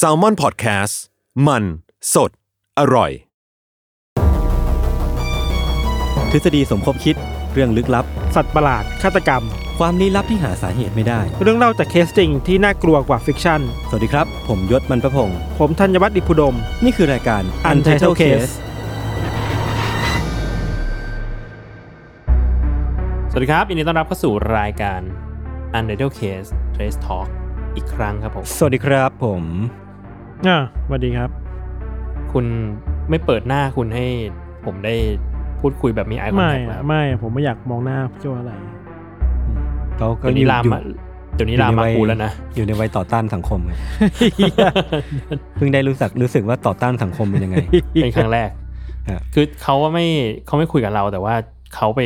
s a l m o n PODCAST มัน สด อร่อย ทฤษฎีสมคบคิดเรื่องลึกลับ สัตว์ประหลาด ฆาตกรรม ความลี้ลับที่หาสาเหตุไม่ได้ เรื่องเล่าจากเคสจริงที่น่ากลัวกว่า fiction สวัสดีครับ ผมยชญ์ บรรพพงศ์ผมธัญวัฒน์อิพภูดม นี่คือรายการ Untitled Case สวัสดีครับยินดีต้อนรับเข้าสู่รายการ Untitled Case Trace Talk อีกครั้งครับผม สวัสดีครับผมอ่าสวัสดีครับ คุณไม่เปิดหน้าคุณให้ผมได้พูดคุยแบบมี eye ไม่ contact อะแล้วไม่ผมไม่อยากมองหน้าพี่โจอะไรเขาก็เดี๋ยวนี้ลามอยู่มาเดี๋ยวนี้ลามมาอยู่ในวัยกูแล้วนะ อยู่ในวัยต่อต้านสังคมไง เพิ่งได้รู้สึกรู้สึกว่าต่อต้านสังคมเป็นยังไง เป็นครั้งแรก ฮะ คือเขาว่าไม่เขาไม่คุยกับเราแต่ว่าเขาไป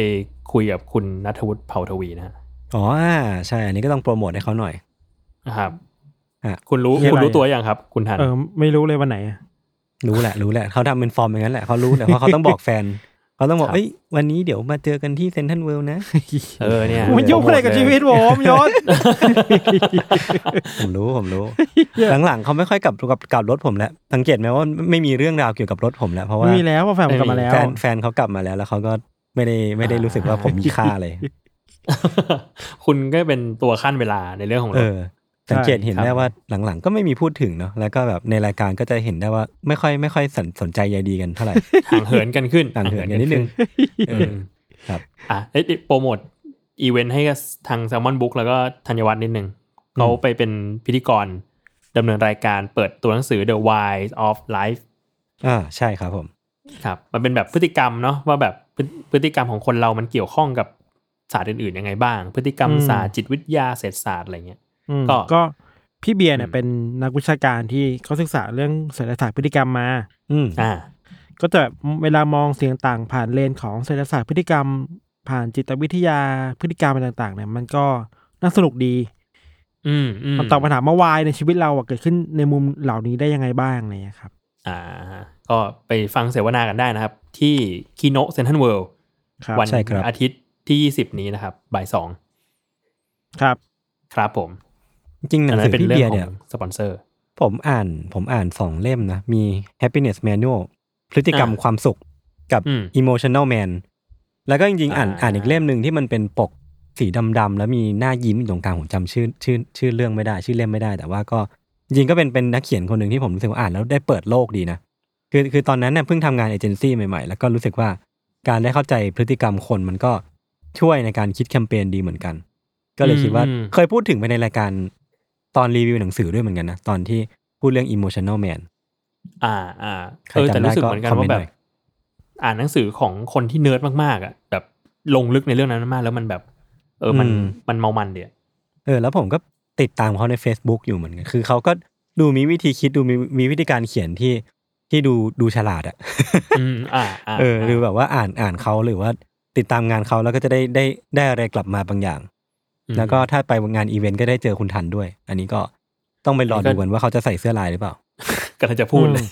คุยกับคุณณัฐวุฒิเผ่าทวีนะฮะ อ๋ออ่าใช่ อันนี้ก็ต้องโปรโมทให้เขาหน่อย นะครับฮะคุณรู้เหี้ยคุณรู้อะไรตัวอย่างครับ คุณธัญเออไม่รู้เลยวันไหนอะรู้แหละ รู้แหละเขาทำเป็นฟอร์มอย่างนั้นแหละเขารู้แต่เพราะเขาต้องบอกแฟนเขาต้องบอกเอ้ยวันนี้เดี๋ยวมาเจอกันที่เซ็นทรัลเวิลด์นะ เออเนี่ยมันยุ่งอะไรกับชีวิตผมยชญ์ผมรู้ผมรู้ หลังๆเขาไม่ค่อยกลับกับกับรถผมแล้ว สังเกตไหมว่าไม่มีเรื่องราวเกี่ยวกับรถผมแล้วเพราะว่าไม่มีแล้วว่าแฟนผมกลับมาแล้วแฟนแฟนเขากลับมาแล้ว แล้วเขาก็ไม่ได้ไม่ได้รู้สึกว่าผมมีค่าเลยคุณก็เป็นตัวคั่นเวลาในเรื่องของเอรถอ สังเกตเห็นครับได้ว่าหลังๆ ก็ไม่มีพูดถึงเนาะแล้วก็แบบในรายการก็จะเห็นได้ว่าไม่ค่อยไม่ค่อยสนสนใจใยดีกันเท่าไหร่ห่างเหินกันขึ้นห่างเหินกันนิดนึงเออครับอะเอ้ยโปรโมทอีเวนต์ให้กับทาง s ซ l m o n Book แล้วก็ธัญวัฒน์นิดนึงเขาไปเป็นพิธีกรดำเนินรายการเปิดตัวหนังสือ The Whys of Life อ่าใช่ครับผม ครับมันเป็นแบบพฤติกรรมเนาะว่าแบบพฤพฤติกรรมของคนเรามันเกี่ยวข้องกับศาสตร์อื่นๆยังไงบ้าง พฤติกรรมอืมศาสตร์จิตวิทยาเศรษฐศาสตร์อะไรเงี้ยอืม ก็ก็พี่เบียร์เนี่ยอืมเป็นนักวิชาการที่เขาศึกษาเรื่องเศรษฐศาสตร์พฤติกรรมมา อืมอ่า ก็จะแบบเวลามองสิ่งต่างๆผ่านเลนของเศรษฐศาสตร์พฤติกรรม ผ่านจิตวิทยาพฤติกรรมอะไรต่าง ๆ เนี่ย มันก็น่าสนุกดี อืมอืมมันตอบปัญหาเมื่อวายในชีวิตเราอะเกิดขึ้นในมุมเหล่านี้ได้ยังไงบ้างอะไรอย่างเงี้ยครับ อ่า ก็ไปฟังเสวนากันได้นะครับ ที่คีโนเซนทันเวิลด์ครับวันใช่ครับอาทิตย์ที่ยี่สิบนี้นะครับบ่ายสองครับ ครับผม จริงๆหนัอังนนั้สืนอเป็นพี่เรื่อเบียงร์ขเนี่อยงสปอนเซอร์ ผมอ่านผมอ่านสองเล่มนะ มี happiness manual พฤติกรรมอ่าความสุขกับอืม emotional man แล้วก็จริงๆอ่านอ่าอ่านอีกเล่มหนึ่งที่มันเป็นปกสีดำๆแล้วมีหน้ายิ้มอยู่ตรงกลางผมจำชื่อชื่อชื่อเรื่องไม่ได้ ชื่อเล่มไม่ได้ แต่ว่าก็จริงๆก็เป็นเป็นนักเขียนคนหนึ่งที่ผมรู้สึกว่าอ่านแล้วได้เปิดโลกดีนะคือคือตอนนั้นเนี่ยเพิ่งทำงานเอเจนซี่ใหม่ๆ แล้วก็รู้สึกว่าการได้เข้าใจพฤติกรรมคนมันก็ช่วยในการคิดแคมเปญดีเหมือนกัน ก็เลยคิดว่าอืมเคยพูดถึงไปในรายการ ตอนรีวิวหนังสือด้วยเหมือนกันนะ ตอนที่พูดเรื่อง emotional man อ่าอ่าใครเออแต่จำได้รู้สึกก็เหมือนกันคอมเมนว่าต์แบหน่บอยอ่านหนังสือของคนที่เนิร์ดมากๆอะแบบลงลึกในเรื่องนั้นมากแล้วมันแบบ เออมันมันเมามันเดียเออ แล้วผมก็ติดตามเขาใน Facebook อยู่เหมือนกันคือเขาก็ดูมีวิธีคิดดูมีมีวิธีการเขียนที่ที่ดูดูฉลาดอะอืมอ่าอ่าเออหรือแบบว่าอ่านอ่านเขาหรือว่าติดตามงานเขาแล้วก็จะได้ได้ได้อะไรกลับมาบางอย่างอืม แล้วก็ถ้าไปงานอีเวนต์ก็ได้เจอคุณทันด้วย อันนี้ก็ต้องไปรออันนี้ดูก็กันว่าเขาจะใส่เสื้อลายหรือเปล่ากำลังจะพูดเลย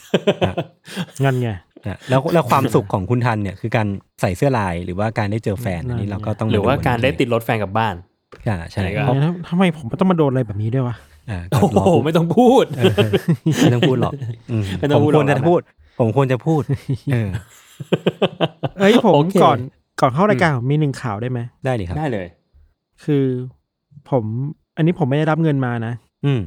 งั้นไงนะแล้วแล้วความสุขของคุณทันเนี่ยคือการใส่เสื้อลายหรือว่าการได้เจอแฟนอันนี้เราก็ต้องหรือว่ามาการได้ติดรถแฟนกลับบ้านอ่าใช่อะไรก็เพราะเนี่ยทำไมผมต้องมาโดนอะไรแบบนี้ด้วยวะอ่าโอ้ก็รอโหไม่ต้องพูดเออไม่ต้องพูดหรอกอืมไม่ต้องผมพูดควรหรอกจะนะพูด ผมควรจะพูดเออเอ้ยผมโอเคก่อนก่อนเข้ารายการผมมีหนึ่งข่าวได้ไหมได้ดิครับได้เลย คือผมอันนี้ผมไม่ได้รับเงินมานะ อืม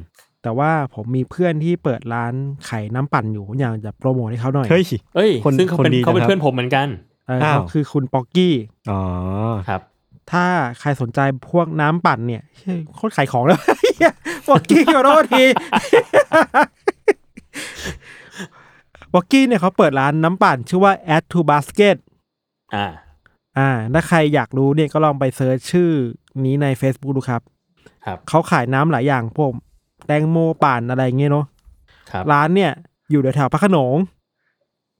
แต่ว่าผมมีเพื่อนที่เปิดร้านขายน้ำปั่นอยู่ผมอยากจะโปรโมทให้เขาหน่อย เฮ้ยเอ้ยคนซึ่งเขาเป็นคนดีเขาเป็นนะครับเพื่อนผมเหมือนกันเอออ้าวเขาคือคุณป๊อกกี้ อ๋อ ครับ ถ้าใครสนใจพวกน้ำปั่นเนี่ยเฮ้ยโคตรขายของแล้วป๊อกกี้ขอโทษทีป๊อกกี้เนี่ยเขาเปิดร้านน้ำปั่น ชื่อว่า add to basket อ่า อ่า ถ้าใครอยากรู้เนี่ยก็ลองไป search ชื่อ นี้ใน Facebook ดูครับ ครับเขาขายน้ำหลายอย่างพวกแตงโมปั่นอะไรอย่างเงี้ยเนาะครับร้านเนี่ย อยู่แถวๆพระโขนง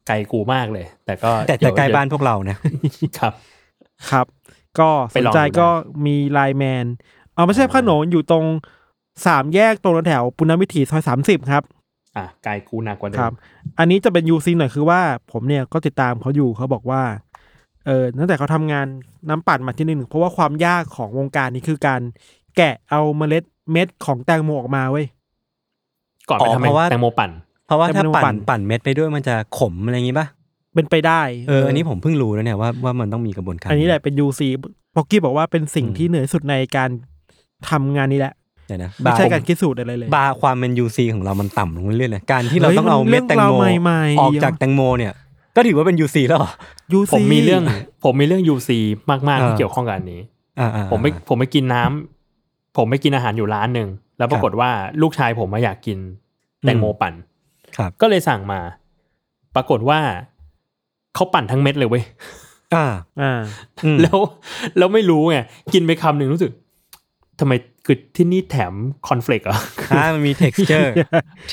ไกลกูมากเลย แต่ก็แต่เดี๋แต่ยวใกล้บ้านพวกเรานะครับ ครับ ก็ไปสนลองใจดูได้ก็มี LINE MAN เอาไม่ใช่พระโขนงอยู่ตรงสามแยกตรงแถวปุณณวิถีซอยสามสิบครับอะไกลกูหนักกว่าเดิครัมบอันนี้จะเป็นยูซีหน่อยคือว่า ผมเนี่ยก็ติดตามเขาอยู่เขาบอกว่า เออตั้งแต่เขาทำงานน้ำปั่นมาที่หนึ่งเพราะว่าความยากของวงการนี้คือการแกะเอาเมล็ดเม็ดของแตงโมออกมาเว้ยก่อนอ๋ไปอทำเพราะว่าแตงโมปั่น เพราะว่าถ้าแต่มันปั่ปั่นนปั่นเม็ดไปด้วยมันจะขมอะไรอย่างงี้ป่ะเป็นไปได้เอออันนี้ผมเพิ่งรู้นะเนี่ยว่าว่ามันต้องมีกระบวนการ อันนี้แหละเป็นยูซีพ็อกกี้บอกว่าเป็นสิ่งอืมที่เหนื่อยสุดในการทำงานนี้แหละเดี๋ยวนะไม่ใช่บาร์การคิดสูตรอะไรเลย บาร์ความเป็นยูซีของเรามันต่ำลงเรื่อยๆเลยการที่เราเฮ้ยต้องเอามันเม็ดแตงโมเรื่องราวใหม่ๆออกจากแตงโมเนี่ย ก็ถือว่าเป็นยูซีแล้วเหรอยูซีผมมีเรื่อง ผมมีเรื่องยูซีมากๆที่อ่าเกี่ยวข้องกับอันนี้อ่าๆๆผมไม่ผมไปกินน้ำผมไปกินอาหารอยู่ร้านหนึ่งแล้วปรากฏว่าลูกชายผมมาอยากกินแตงโมปั่นครับก็เลยสั่งมา ปรากฏว่าเขาปั่นทั้งเม็ดเลยเว้ยอ่าอ่าอืมแล้วแล้วไม่รู้ไงกินไปคำหนึ่งรู้สึกทำไมคือที่นี่แถมคอนเฟลกเหรออ่ามันมี texture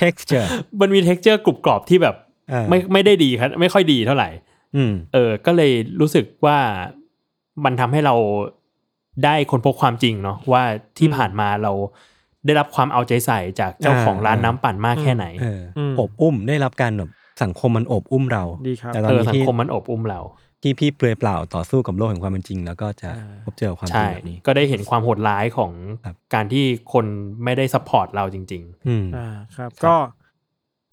texture มันมี texture กรุบกรอบที่แบบเออ ไม่ไม่ได้ดีครับ ไม่ค่อยดีเท่าไหร่อืมเออ ก็เลยรู้สึกว่ามันทำให้เราได้ค้นพบความจริงเนาะว่าที่ผ่านมาเราได้รับความเอาใจใส่จากเจ้าของร้านน้ำปั่นมากแค่ไหนเอออมอบอุ้มได้รับการแบบสังคมมันอบอุ้มเราดีครับแต่ตอนเออนี้สังที่คมมันอบอุ้มเรา ที่พี่เปลือยเปล่าต่อสู้กับโลกแห่งความเป็นจริง แล้วก็จะอ่าพบเจอกับความจริใช่งแบบนี้ ก็ได้เห็นความโหดร้ายของครับการที่คนไม่ได้ซัพพอร์ตเราจริงอืมอ่าครับ ก็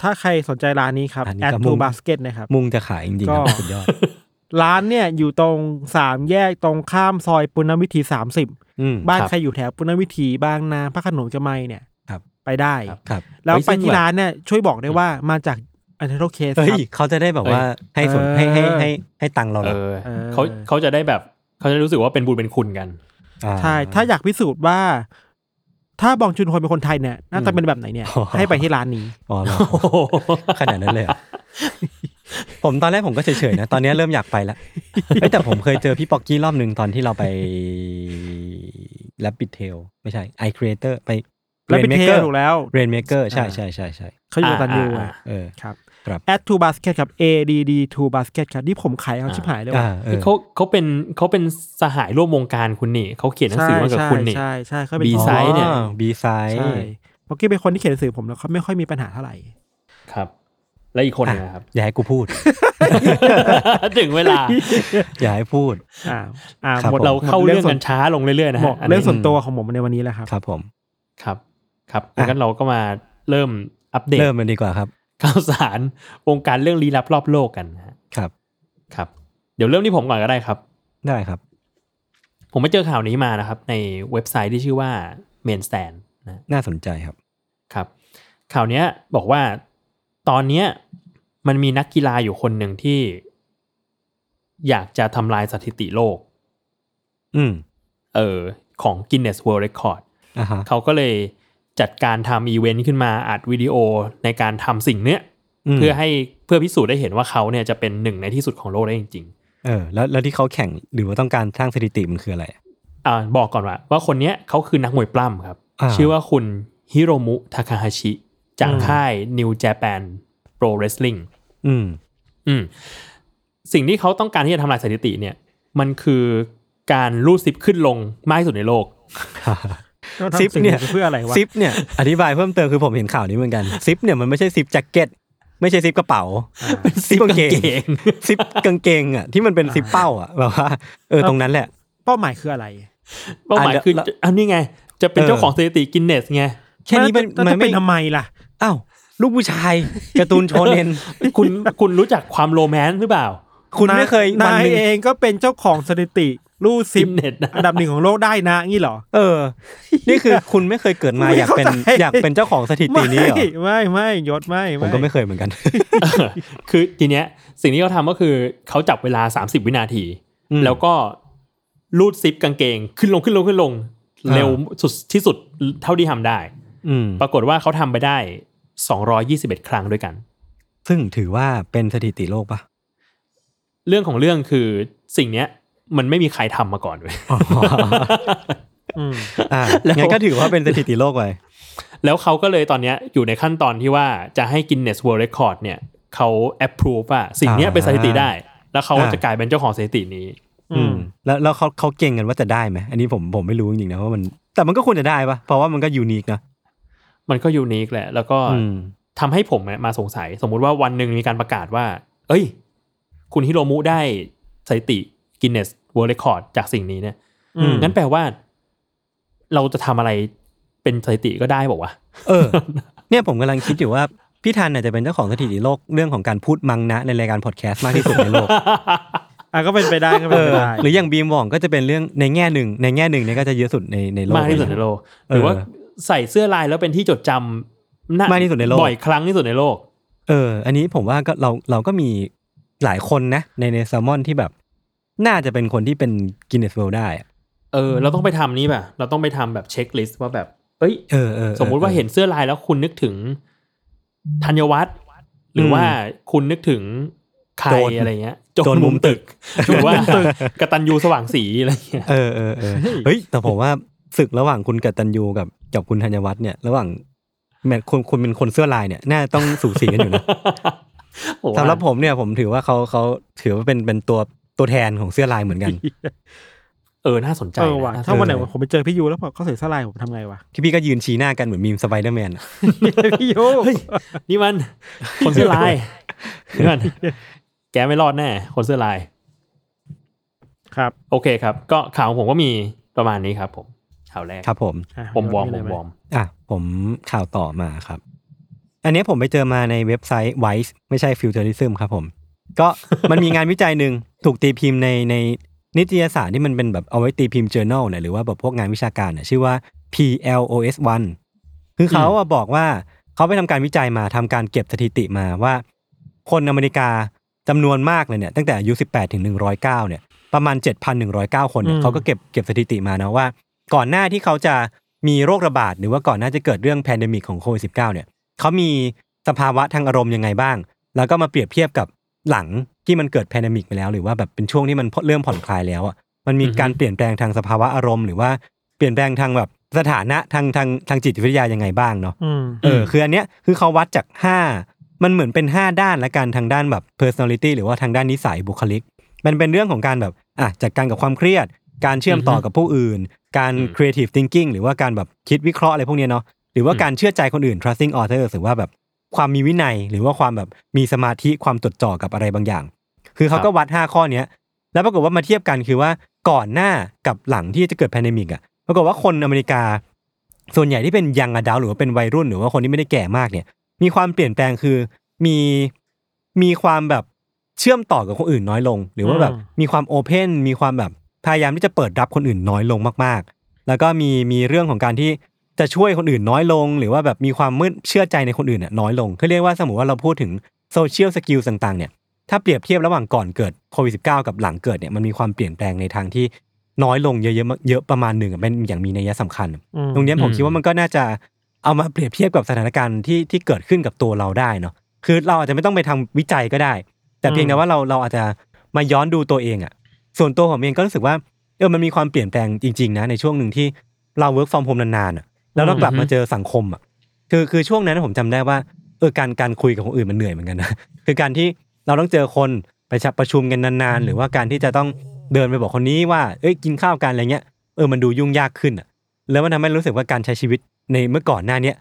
ถ้าใครสนใจร้านนี้ครับอันนี้แอดก็ทูมุ่งบาสเกตนะครับ มุ่งจะขายจริงๆครับก็สุดยอด ร้านเนี่ยอยู่ตรงสามแยกตรงข้ามซอยปุณณวิถีสามสิบอืมบ้านครับใครอยู่แถวปุณณวิถีบางนาพระโขนงจะไม่เนี่ยครับไปได้ครับครับแล้วเฮ้ยไปซึ่งที่แบบร้านเนี่ยช่วยบอกได้ว่ามาจากอันเทอร์เคสเฮ้ครัยบเขาจะได้แบบว่าให้ส่วนเออให้ให้ให้ให้ตังค์เราๆเหรเอออเออเขาเขาจะได้แบบเขาจะรู้สึกว่าเป็นบุญเป็นคุณกันาใช่ถ้าอยากพิสูจน์ว่า ถ้าบองจุนฮอยเป็นคนไทยเนี่ยน่าจะเป็นแบบไหนเนี่ยอ๋อให้ไปที่ร้านนี้อ๋อเหรอขนาดนั้นเลยเหรอผมตอนแรกผมก็เฉยๆนะ ตอนนี้เริ่มอยากไปแล้วเฮ้ยแต่ผมเคยเจอพี่ปอกกี้รอบหนึ่งตอนที่เราไป Rabbit Tail ไม่ใช่ i Creator ไปแล้วเป็นเท Rainmaker ถูกแล้ว Rainmaker ใช่อ่าใช่ใช่ใช่เขาอยู่กับตันยูอ่าอะเออครับ ครับ add to basket ครับ A D D to basket ครับที่ผมขายเอาชิบหายเลยอ่าว่ะเออเขาเขาเป็นเขาเป็นสหายร่วมวงการคุณนี่เขาเขียนหนังสือมากับใช่คุณนี่ใช่ใช่เขาเป็น B side เนี่ยบีไซใช่เพราะกี้เป็นคนที่เขียนหนังสือผมแล้วเขาไม่ค่อยมีปัญหาเท่าไหร่ครับ และอีกคนหนึงนะครับ อย่าให้กูพูด ถึงเวลา อย่าให้พูดอ่าอ่าครับหมดผมเราเข้าเรื่องส่วกันนช้าลงเรื่อยๆนะหมฮะดอันเรื่นี้องส่วนตัวของผมในวันนี้แหละครับ ครับผมครับครับอะงั้นเราก็มาเริ่มอัปเดตเริ่มมันดีกว่าครับ ข่าวสารวงการเรื่องลี้ลับรอบโลกกันนะฮะครับ ครับ เดี๋ยวเริ่มที่ผมก่อนก็ได้ครับ ได้ครับ ผมไปเจอข่าวนี้มานะครับ ในเว็บไซต์ที่ชื่อว่า Main Stand นะน่าสนใจครับ ครับ ข่าวเนี้ยบอกว่าตอนเนี้ยมันมีนักกีฬาอยู่คนหนึ่งที่ อยากจะทำลายสถิติโลก อืม เออ ของ Guinness World Record อ่าฮะเขาก็เลย จัดการทำอีเวนต์ขึ้นมาอัดวิดีโอในการทำสิ่งเนี้ยมเพื่อให้เพื่อพิสูจน์ได้เห็นว่าเขาเนี่ยจะเป็นหนึ่งในที่สุดของโลกได้จริงเออแล้วแล้วที่เขาแข่งหรือว่าต้องการสร้างสถิติมันคืออะไรๆอ่าบอกก่อนว่า ว่าคนเนี้ยเขาคือนักมวยปล้ำครับอ่าชื่อว่าคุณฮิโรมุทาคาฮาชิจากอืมค่าย New Japan Pro Wrestling อืมอืมสิ่งที่เขาต้องการที่จะทำลายสถิติเนี่ย มันคือการรูดซิปขึ้นลงมากที่สุดในโลกต้องทำ ซิปสิ่งเนี่ยเพื่ออะไรวะซิปเนี่ยอธิบายเพิ่มเติมคือผมเห็นข่าวนี้เหมือนกันซิปเนี่ยมันไม่ใช่ซิปแจ็คเก็ตไม่ใช่ซิปกระเป๋าเป็นซิปกางเกงซิปกางเกงอะที่มันเป็นซิปเป้าอะแบบว่าเออตรงนั้นแหละ เป้าหมายคืออะไร เป้าหมายอะคือแล้วอันนี้ไง จะเป็นเออเจ้าของสถิติกินเนสไงแค่นี้มันแล้วมันจะไม่เป็นทำไมล่ะอ้าวลูกผู้ชายการ์ตูนโชเนนคุณคุณรู้จักความโรแมนต์หรือเปล่า คุณไม่เคยวันนายหนึ่งเองก็เป็นเจ้าของสถิติ รูดซิป Guinness นะอันดับหนึ่งของโลกได้นะงี้เหรอ เออ นี่คือคุณไม่เคยเกิดมาไม่อยากเป็นเข้าใจอยากเป็นเจ้าของสถิตินี้เหรอไม่ไม่ไม่ยศไม่ผมก็ไม่เคยเหมือนกัน คือทีเนี้ย สิ่งที่เขาทำก็คือเขาจับเวลา 30 วินาทีอืมแล้วก็รูดซิปกางเกง ขึ้นลงขึ้นลงขึ้นลงอ่าเร็วสุดที่สุดเท่าที่ทำได้ อืมปรากฏว่าเขาทำไปได้ 221 ครั้งด้วยกัน ซึ่งถือว่าเป็นสถิติโลกปะเรื่องของเรื่องคือสิ่งเนี้ย มันไม่มีใครทำมาก่อนเลยอืมอ่าแล้วงั้นก็ถือว่าเป็นสถิติโลกไปแล้วเขาก็เลยตอนเนี้ยอยู่ในขั้นตอนที่ว่าจะให้ Guinness World Record เนี่ยเขา approve ว่าสิ่งเนี้ยเป็นสถิติได้ แล้วเขาจะกลายเป็นเจ้าของสถิตินี้ อืม แล้วแล้วเขาเขาเก่งกันว่าจะได้ไหมอันนี้ผมผมไม่รู้จริงๆนะว่ามัน แต่มันก็ควรจะได้ปะเพราะว่ามันก็ยูนิคนะมันก็ยูนิคแหละ แล้วก็อืมทำให้ผมมาสงสัย สมมุติว่าวันหนึ่งมีการประกาศว่า เอ้ย คุณฮิโรมุได้สถิติ Guinness World Record จากสิ่งนี้เนี่ยอืมงั้นแปลว่า เราจะทำอะไรเป็นสถิติก็ได้บอกว่าวเออ เนี่ยผมกำลังคิดอยู่ว่าพี่ทันอาจจะเป็นเจ้าของสถิติโลกเรื่องของการพูดมังนะในรายการพอดแคสต์มากที่สุดในโลกอะก็เป็นไปได้ก็เอเป็นไปอได้หรืออย่างบีมวองก็จะเป็นเรื่องในแง่หนึ่ง ในแง่หนึ่งเนี่ยก็จะเยอะสุดในในโลกมากที่สุดในโลกเออหรือว่าใส่เสื้อลายแล้วเป็นที่จดจำน่มากที่สุดในโลกบ่อยครั้งที่สุดในโลก เออ อันนี้ผมว่าก็เราเราก็มีหลายคนนะในในแซลมอนที่แบบ น่าจะเป็นคนที่เป็น Guinness World ได้อะเออ เราต้องไปทำนี้ป่ะ เราต้องไปทำแบบ checklist ว่าแบบ เอ้ยเออเออออสมมุติว่าเห็นเสื้อลายแล้วคุณนึกถึงธัญวัฒน์หรืออมว่าคุณนึกถึงใครโจรอะไรเงี้ยโจรมุมตึกหรือว่ากตันยูสว่างสีอะไรเงี้ยเออเออเออเฮ้ยแต่ผมว่าศึกระหว่างคุณกัตตันยูกับกับคุณธัญวัฒน์เนี่ย ระหว่าง match คุณคุณเป็นคนเสื้อลายเนี่ยน่าต้องสูสีกันอยู่นะโอ้ว่าสำหรับผมเนี่ยผมถือว่าเขาเขาถือว่าเป็นเป็นตัว ตัวแทนของเสื้อลายเหมือนกัน เออ น่าสนใจเออว่ะ นะถ้าวันไหนเออผมไปเจอพี่ยูแล้วเขาใส่เสื้อลายผมทำไงวะ ที่พี่ก็ยืนชี้หน้ากันเหมือนมีมสไปเดอร์แมนอะ พี่ยูเฮ้ยนี่มัน คนเสื้อลายเพื่อนแกไม่รอดแน่ คนเสื้อลาย ครับโอเคครับ ก็ข่าวของผมก็มีประมาณนี้ครับ ผมข่าวแรกครับผมะผม warm อะ ผม warmอะผมข่าวต่อมาครับ อันนี้ผมไปเจอมาในเว็บไซต์ Vice ไม่ใช่ Futurism ครับผม ก็มันมีงานวิจัยหนึ่งถูกตีพิมพ์ในในนิตยสารที่มันเป็นแบบเอาไว้ตีพิมพ์ journal เนี่ยหรือว่าแบบพวกงานวิชาการเนี่ยชื่อว่า PLOS 1 คือเขาอะบอกว่าเขาไปทำการวิจัยมาทำการเก็บสถิติมาว่า คนอเมริกาจำนวนมากเลยเนี่ยตั้งแต่อายุ 18 ถึง 109 เนี่ยประมาณ 7,109 คนเนี่ยเขาก็เก็บเก็บสถิติมานะว่า ก่อนหน้าที่เขาจะมีโรคระบาด หรือว่าก่อนหน้าจะเกิดเรื่อง pandemic ของโควิดสิเนี่ยเขามีสภาวะทางอารมณ์ยังไงบ้าง แล้วก็มาเปรียบเทียบกับ หลังที่มันเกิด pandemic ไปแล้ว หรือว่าแบบเป็นช่วงที่มันเริ่มผ่อนคลายแล้วอะมันมีการเปลี่ยนแปลงทางสภาวะอารมณ์หรือว่าเปลี่ยนแปลงทางแบบสถานะทางทางทางจิตวิทยายังไงบ้างเนาะอืมเออคืออันเนี้ยคือเขาวัดจากห้ามันเหมือนเป็นห้าด้านละกันทางด้านแบบ personality หรือว่าทางด้านนิสัยบุคลิก มันเป็นเรื่องของการแบบอะจัดการกับความเครียด การเชื่อมต่อกับผู้อื่น การ creative thinking หรือว่าการแบบคิดวิเคราะห์อะไรพวกเนี้ยเนาะหรือว่าการเชื่อใจคนอื่น trusting others หรือว่าแบบ ความมีวินัย หรือว่าความแบบมีสมาธิความจดจ่อกับอะไรบางอย่าง คือเขาก็วัด5ข้อเนี้ยแล้วปรากฏว่ามาเทียบกันคือว่าก่อนหน้ากับหลังที่จะเกิด pandemic อะปรากฏว่าคนอเมริกา ส่วนใหญ่ที่เป็น young adult หรือว่าเป็นวัยรุ่นหรือว่าคนที่ไม่ได้แก่มากเนี่ย มีความเปลี่ยนแปลงคือมีมีความแบบเชื่อมต่อกับคนอื่นน้อยลง หรือว่าแบบอืมมีความ open มีความแบบพยายามที่จะเปิดรับคนอื่นน้อยลงมาก ๆ แล้วก็มีมีเรื่องของการที่ จะช่วยคนอื่นน้อยลง หรือว่าแบบมีความมืดเชื่อใจในคนอื่นเนี่ยน้อยลงคือเรียกว่าสมมติว่าเราพูดถึง social skill ต่างๆเนี่ยถ้าเปรียบเทียบระหว่างก่อนเกิดโควิด -19 กับหลังเกิดเนี่ยมันมีความเปลี่ยนแปลงในทางที่น้อยลงเยอะๆเยอะประมาณหนึ่งอะเป็นอย่างมีนัยสำคัญอืมตรงเนี้ยผมอืมคิดว่ามันก็น่าจะเอามาเปรียบเทียบกับสถานการณ์ที่ที่เกิดขึ้นกับตัวเราได้เนาะคือเราอาจจะไม่ต้องไปทำวิจัยก็ได้ แต่เพียงแต่ว่าเราเราอาจจะมาย้อนดูตัวเองอะ่ะ ส่วนตัวผมเองก็รู้สึกว่าเออมันมีความเปลี่ยนแปลงจริง ๆ นะในช่วงหนึ่งที่เรา work from home นานๆอะ แล้วเรากลับมาเจอสังคมอะคือคือช่วงนั้นผมจำได้ว่าเออการการคุยกับคนอื่นมันเหนื่อยเหมือนกันนะคือการที่เราต้องเจอคนไปชับประชุมกันนานๆ หรือว่าการที่จะต้องเดินไปบอกคนนี้ว่าเอ้ยกินข้าวกันอะไรเงี้ยเออมันดูยุ่งยากขึ้นอะ แล้วมันทำให้รู้สึกว่าการใช้ชีวิตในเมื่อก่อนหน้าเนี้ย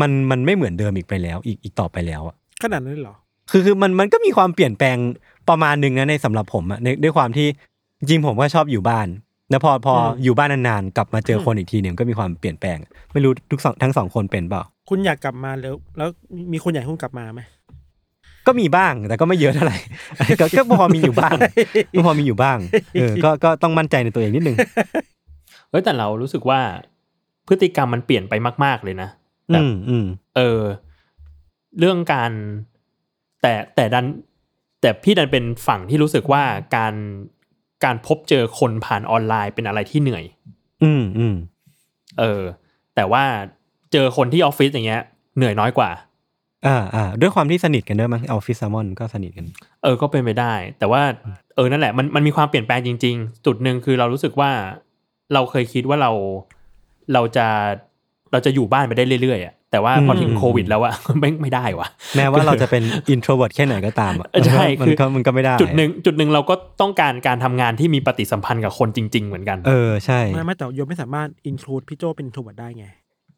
มันมันไม่เหมือนเดิมอีกไปแล้ว อีกอีกต่อไปแล้วอะขนาดนั้นเลยเหรอคือคือมันมันก็มีความเปลี่ยนแปลงประมาณหนึ่งนะในสำหรับผมอะในด้วยความที่จริงๆผมก็ชอบอยู่บ้าน แล้วพอพออืมอยู่บ้านนานๆกลับมาเจอคนอีกทีหนึ่งก็มีความเปลี่ยนแปลง ไม่รู้ทุกสองทั้งสองคนเป็นเปล่า คุณอยากกลับมาแล้ว แล้วมีคนอยากให้คุณกลับมาไหมก็มีบ้างแต่ก็ไม่เยอะเท่าไหร่ก็ก็พอมีอยู่บ้างก็พอมีอยู่บ้างเออก็ก็ต้องมั่นใจในตัวเองนิดนึงเฮ้ยแต่เรารู้สึกว่าพฤติกรรมมันเปลี่ยนไปมาก ๆเลยนะแบบอืมอืมเออ เรื่องการแต่แต่ดัน แต่พี่ดันเป็นฝั่งที่รู้สึกว่าการ การพบเจอคนผ่านออนไลน์เป็นอะไรที่เหนื่อย อืมอืมเออ แต่ว่าเจอคนที่ออฟฟิศอย่างเงี้ย เหนื่อยน้อยกว่า อ่าอ่าด้วยความที่สนิทกันด้วยมั้งออฟฟิศแซมอนก็สนิทกัน เออก็เป็นไปได้ แต่ว่าเออนั่นแหละมันมันมีความเปลี่ยนแปลงจริง ๆ จุดหนึ่งคือเรารู้สึกว่าเราเคยคิดว่าเราเราจะเราจะอยู่บ้านไปได้เรื่อยๆอะ แต่ว่าพอถึงอืมโควิดแล้วอะไม่ไม่ได้วะแม้ว่าเราจะเป็น introvert แค่ไหนก็ตามอะใช่มันคือก็มันก็ไม่ได้ จุดหนึ่งจุดหนึ่งเราก็ต้องการการทำงานที่มีปฏิสัมพันธ์กับคนจริง ๆ เหมือนกัน เออใช่ไม่ไม่แต่โยมไม่สามารถอินคลูดพี่โจเป็น introvert ได้ไง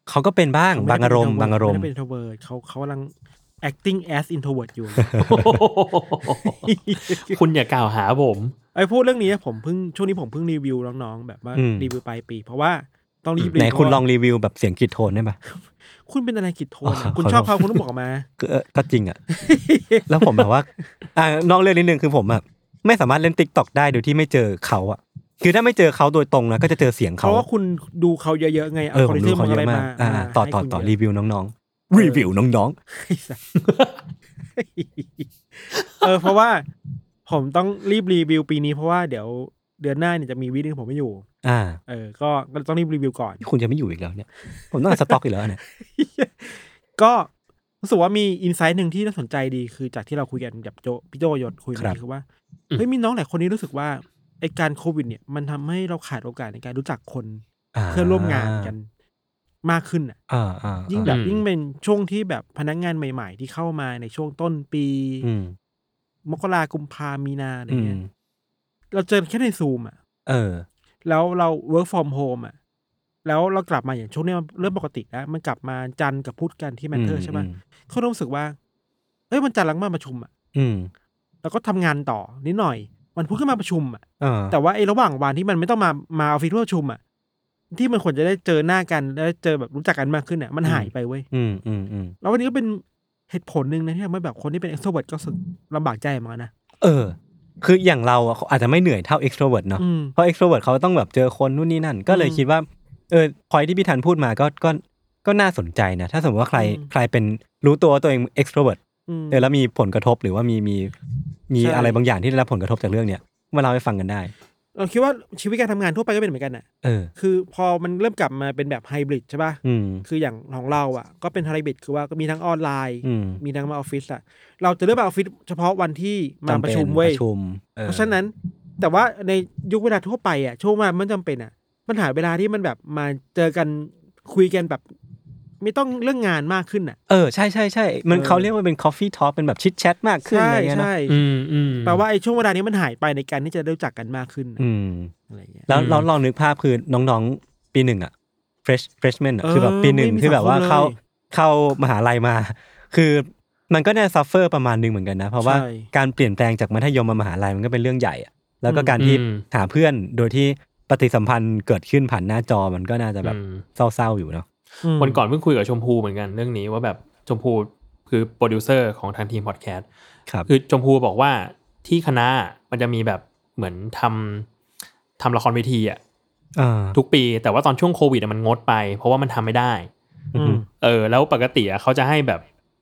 เขาก็เป็นบ้างเขไบางอารมณ์ได้บางอารมณ์ไได้เป็น introvert เขาเขากำลัง acting as introvert อยู่ คุณอย่ากล่าวหาผมไอ้พูดเรื่องนี้ผมเพิ่งช่วงนี้ผมเพิ่งรีวิวน้องๆแบบว่าอืมรีวิวปลายปี เพราะว่าต้องรีบไหนรีวิวคุณเพราะลองรีวิวแบบเสียงกรีดโทนได้ปะ คุณเป็นอะไรกิดโทนอ๋อะอคุณขอชอบโทษเขาคุณต้องบอกมาก็เออก็จริงอะ แล้วผมแบบว่า อ่านอกเรื่องนิดนึงคือผมแบบไม่สามารถเล่นติ๊กต็อกได้โดยที่ไม่เจอเขาอะคือถ้าไม่เจอเขาโดยตรงนะก็จะเจอเสียงเพเขาราะว่าคุณดูเขาเยอะๆไงเออผมลดูกเขาริเยทึมอะมากอะไรอ่ามาต่อให้ต่อคุณต่อเยะรีวิวน้องๆ รีวิวน้องไอ้สัสเออเพราะว่าผมต้องรีบรีวิวปีนี้เพราะว่าเดี๋ยว เดือนหน้าเนี่ยจะมีวิดีโอผมไม่อยู่ๆอ่า เออ ก็ก็ต้องรีบรีวิวก่อน คุณจะไม่อยู่อีกแล้วเนี่ย ผมต้องเอาสต็อกอีกแล้วเนี่ย ก็รู้สึกว่ามีอินไซต์หนึ่งที่น่าสนใจดีคือจากที่เราคุยกันกับโจพี่โจยศคุยกัครับนคือว่าอืมเฮ้ยมีน้องหลายคนนี้รู้สึกว่าไอการโควิด เนี่ยมันทำให้เราขาดโอกาสในการรู้จักคนาเพื่อนร่วมงานกันมากขึ้นอะอ่าอ่ายิ่งแบบอืมยิ่งเป็นช่วงที่แบบพนักงานใหม่ ๆ ที่เข้ามาในช่วงต้นปีอืมมกรากุมภามีนาอะไรอืเงี้มย เราเจอแค่ในซูมอะ เออ แล้วเรา work from home อะ แล้วเรากลับมาอย่างช่วงนี้มันเริ่มปกติแล้ว มันกลับมาจันทร์กับพุธกันที่แมนเทอร์ใช่ป่ะเขารู้สึกว่า เอ้ยมันจันทร์หลังมาประชุมอะ อืม แล้วก็ทำงานต่อนิดหน่อยมันพุธขึ้นมาประชุมอะเออแต่ว่าไอ้ระหว่างวันที่มันไม่ต้องมามาออฟฟิศเพื่อประชุมอะ ที่มันควรจะได้เจอหน้ากันแล้วเจอแบบรู้จักกันมากขึ้นอะมันหายไปเว้ย อืมอืมอืมแล้ววันนี้ก็เป็นเหตุผลหนึ่งนะที่ทำให้แบบคนที่เป็น extrovert ก็รู้สึกลำบากใจเหมือนกันนะ เออ คืออย่างเราอะเขาอาจจะไม่เหนื่อยเท่า extrovert เนาะอืมเพราะ extrovert เขาต้องแบบเจอคนนู่นนี่นั่น ก็เลยอืมคิดว่าเออพอยที่พี่ธันพูดมาก็ก็ก็น่าสนใจนะ ถ้าสมมติว่าใครอืมใครเป็นรู้ตัวว่าตัวเอง extrovert อืมเออแล้วมีผลกระทบหรือว่ามีมีมีใช่อะไรบางอย่างที่ได้รับผลกระทบจากเรื่องเนี้ยมาเล่าให้ฟังกันได้ เราคิดว่าชีวิตการทำงานทั่วไปก็เป็นเหมือนกันอะเออคือพอมันเริ่มกลับมาเป็นแบบไฮบริดใช่ป่ะอืมคืออย่างของเราอะ ก็เป็นไฮบริดคือว่าก็มีทั้งออนไลน์อืมมีทั้งมาออฟฟิศอะ เราจะเลือกมาออฟฟิศเฉพาะวันที่มาจำประเป็นชุมเว้ยประชุมออเพราะฉะนั้นแต่ว่าในยุคเวลาทั่วไปอะช่วงเวลามันจำเป็นอะ มันหาเวลาที่มันแบบมาเจอกันคุยกันแบบ ไม่ต้องเรื่องงานมากขึ้นอะ เออใช่ใช่ใช่มันเออเขาเรียกว่าเป็น coffee talk เป็นแบบ chit-chat มากขึ้นใช่อะไรเงี้ยเนอะใช่อืมอืมแปลว่าไอ้ช่วงเวลานี้มันหายไปในการที่จะได้รู้จักกันมากขึ้นอะอืมอะไรอย่างเงี้ยแล้วอืมเราลองนึกภาพคือน้องๆปีหนึ่งอะ fresh freshman อะเออคือแบบปีหนึ่งไม่มีที่แบบว่าสังคมเลยเข้าเข้ามหาลัยมา คือมันก็น่า suffer ประมาณหนึงเหมือนกันนะ เพราะว่าใช่การเปลี่ยนแปลงจากมัธยมมามหาลัยมันก็เป็นเรื่องใหญ่อะแล้วก็การที่อืมหาเพื่อนโดยที่ปฏิสัมพันธ์เกิดขึ้นผ่านหน้าจอมันก็น่าจะแบบอืมเศร้าๆอยู่เนาะม วันก่อนเพิ่งคุยกับชมพูเหมือนกันเรื่องนี้ว่าแบบชมพูคือโปรดิวเซอร์ของทางทีมพอดแคสต์ครับคือชมพูบอกว่าที่คณะมันจะมีแบบเหมือนทำทำละครเวทีอะอ่าทุกปีแต่ว่าตอนช่วงโควิดอะมันงดไป เพราะว่ามันทำไม่ได้อืมเออ แล้วปกติอะเขาจะให้แบบ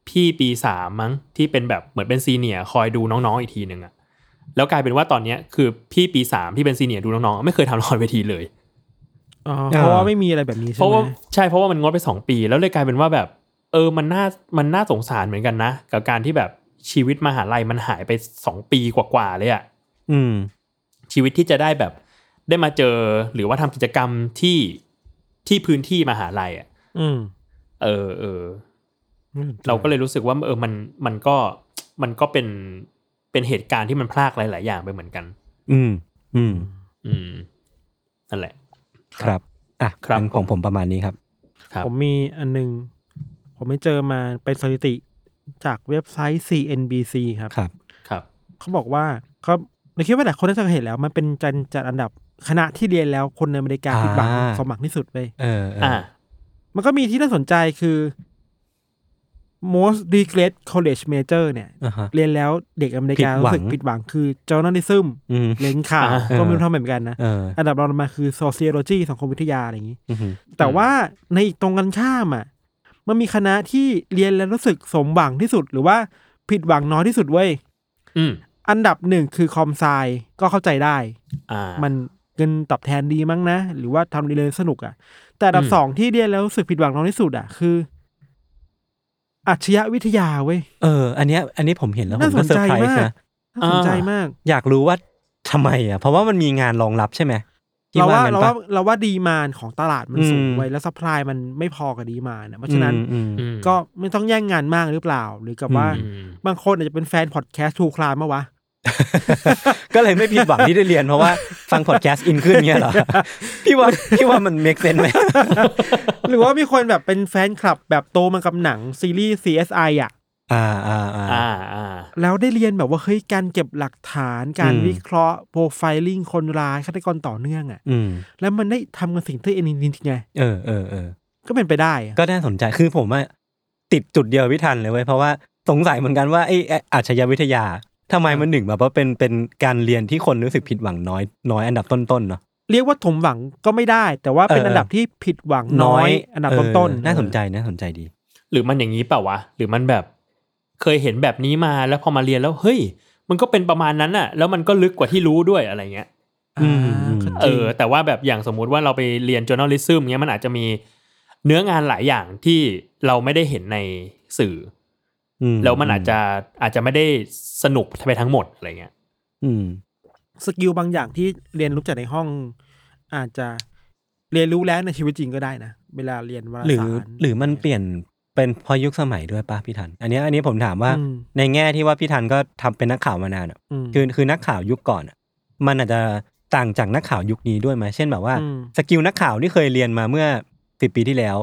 พี่ปีสามมั้งที่เป็นแบบเหมือนเป็นซีเนียร์คอยดูน้องๆอีกทีหนึ่งอะแล้วกลายเป็นว่าตอนเนี้ยคือพี่ปีสามที่เป็นซีเนียร์ดูน้องๆไม่เคยทำละครเวทีเลยอ๋อ เพราะว่าไม่มีอะไรแบบนี้เพใช่ราะไหมว่าใช่เพราะว่ามันงดไปสองปี แล้วเลยกลายเป็นว่าแบบ เออมันน่ามันน่าสงสารเหมือนกันนะ กับการที่แบบชีวิตมหาลัยมันหายไปสองปีกว่าๆเลยอะอืม ชีวิตที่จะได้แบบได้มาเจอหรือว่าทำกิจกรรมที่ที่พื้นที่มหาลัยอะอืม เออเออเราก็เลยรู้สึกว่า เออมันมันก็มันก็เป็นเป็นเหตุการณ์ที่มันพลากหลาย ๆ อย่างไปเหมือนกัน อืม อืม อืมนั่นแหละ ครับอะครับงั้นของผมประมาณนี้ครับ ครับ ผมมีอันหนึง ผมไม่เจอมาเป็นสถิติจากเว็บไซต์ CNBC ครับ ครับ ครับ เขาบอกว่าเขาในคิดว่าหลายคนน่าจะเห็นแล้ว มันเป็นจันจัดอันดับคณะที่เรียนแล้วคนในอเมริกาอ่าผิดหวังสมหวังที่สุดไปเออเอออ่า มันก็มีที่น่าสนใจคือ most regret college major เนี่ยอ่าฮะเรียนแล้วเด็กอเมริกาผิดหวังรู้สึกผิดหวังคือ journalism อืมเรียนข่าวอ่าก็ไม่รู้ทำเหมือนกันนะเอออันดับรองลงมาคือ sociology สังคมวิทยาอะไรอย่างนี้อืมแต่ว่าในอีกตรงกันข้ามอะ มันมีคณะที่เรียนแล้วรู้สึกสมหวังที่สุดหรือว่าผิดหวังน้อยที่สุดเว้ยอืมอันดับหนึ่งคือ com sci ก็เข้าใจได้อ่ามันเงินตอบแทนดีมั้งนะ หรือว่าทำเรียนสนุกอะ แต่อันดับอืมสองที่เรียนแล้วรู้สึกผิดหวังน้อยที่สุดอะ คือ อัจฉริยวิทยาเว้ย เออ อันเนี้ย อันนี้ผมเห็นแล้วผมก็นเซอใจร์ไพรส์มากนะน่าสนใจมาก อยากรู้ว่าทำไมอะ เพราะว่ามันมีงานรองรับใช่ไหมคิดเราว่าว่างั้นเราปะว่าเราว่า demand ของตลาดมันสูงอืมไว้แล้ว supply มันไม่พอกับ demand เพราะฉะนั้นอืมอืมอืมก็ไม่ต้องแย่งงานมากหรือเปล่า หรือกับว่าอืมบางคนอาจจะเป็นแฟนพอดแคสต์ true crime ปะวะ ก็เลยไม่ผิดหวังที่ได้เรียนเพราะว่าฟังพอดแคสต์อินขึ้นเงี้ยเหรอพี่ว่าพี่ว่ามัน make sense ไหมหรือว่ามีคนแบบเป็นแฟนคลับแบบโตมากับหนังซีรีส์ CSI อะอ่าอ่าอ่าอ่าอ่าแล้วได้เรียนแบบว่าเฮ้ยการเก็บหลักฐานการอืมวิเคราะห์ profiling คนร้ายฆาตกรต่อเนื่องอะอืมแล้วมันได้ทำกันสิ่งที่ enjoy จริงๆไงเออเออเออก็เป็นไปได้อะก็น่าสนใจคือผมอะติดจุดเดียวพี่ทันเลยเว้ยเพราะว่าสงสัยเหมือนกันว่าไอ้ไอ้อาชญาวิทยา ทำไมมันหนึ่งแบบว่าเป็นเป็นการเรียนที่คนรู้สึกผิดหวังน้อยน้อยอันดับต้นๆเนาะเรียกว่าถมหวังก็ไม่ได้ แต่ว่าเป็นเอออันดับที่ผิดหวังน้อย อันดับเต้นๆน่าสนใจน่าสนใจดี หรือมันอย่างนี้เปล่าวะหรือมันแบบ เคยเห็นแบบนี้มาแล้วพอมาเรียนแล้วเฮ้ย มันก็เป็นประมาณนั้นอะแล้วมันก็ลึกกว่าที่รู้ด้วยอะไรเงี้ยอ่าอืมก็จเอริงอแต่ว่าแบบอย่างสมมุติว่าเราไปเรียน journalism เงี้ยมันอาจจะมีเนื้องานหลายอย่างที่เราไม่ได้เห็นในสื่ออือ แล้วมันอาจจะอาจจะไม่ได้สนุกไปทั้งหมดอะไรเงี้ยอืมสกิลบางอย่างที่เรียนรู้จากในห้อง อาจจะเรียนรู้แล้วในชีวิตจริงก็ได้นะ เวลาเรียนวารหรือสารหรือมันเปลี่ยนเป็นเพอยุคสมัยด้วยป่ะพี่ทัน อันเนี้ยอันนี้ผมถามว่าอืมในแง่ที่ว่าพี่ทันก็ทำเป็นนักข่าวมานานอะมคือคือนักข่าวยุคก่อนอะมันอาจจะต่างจากนักข่าวยุคนี้ด้วยไหมเช่นแบบว่าอืม skill นักข่าวที่เคยเรียนมาเมื่อสิบปีที่แล้ว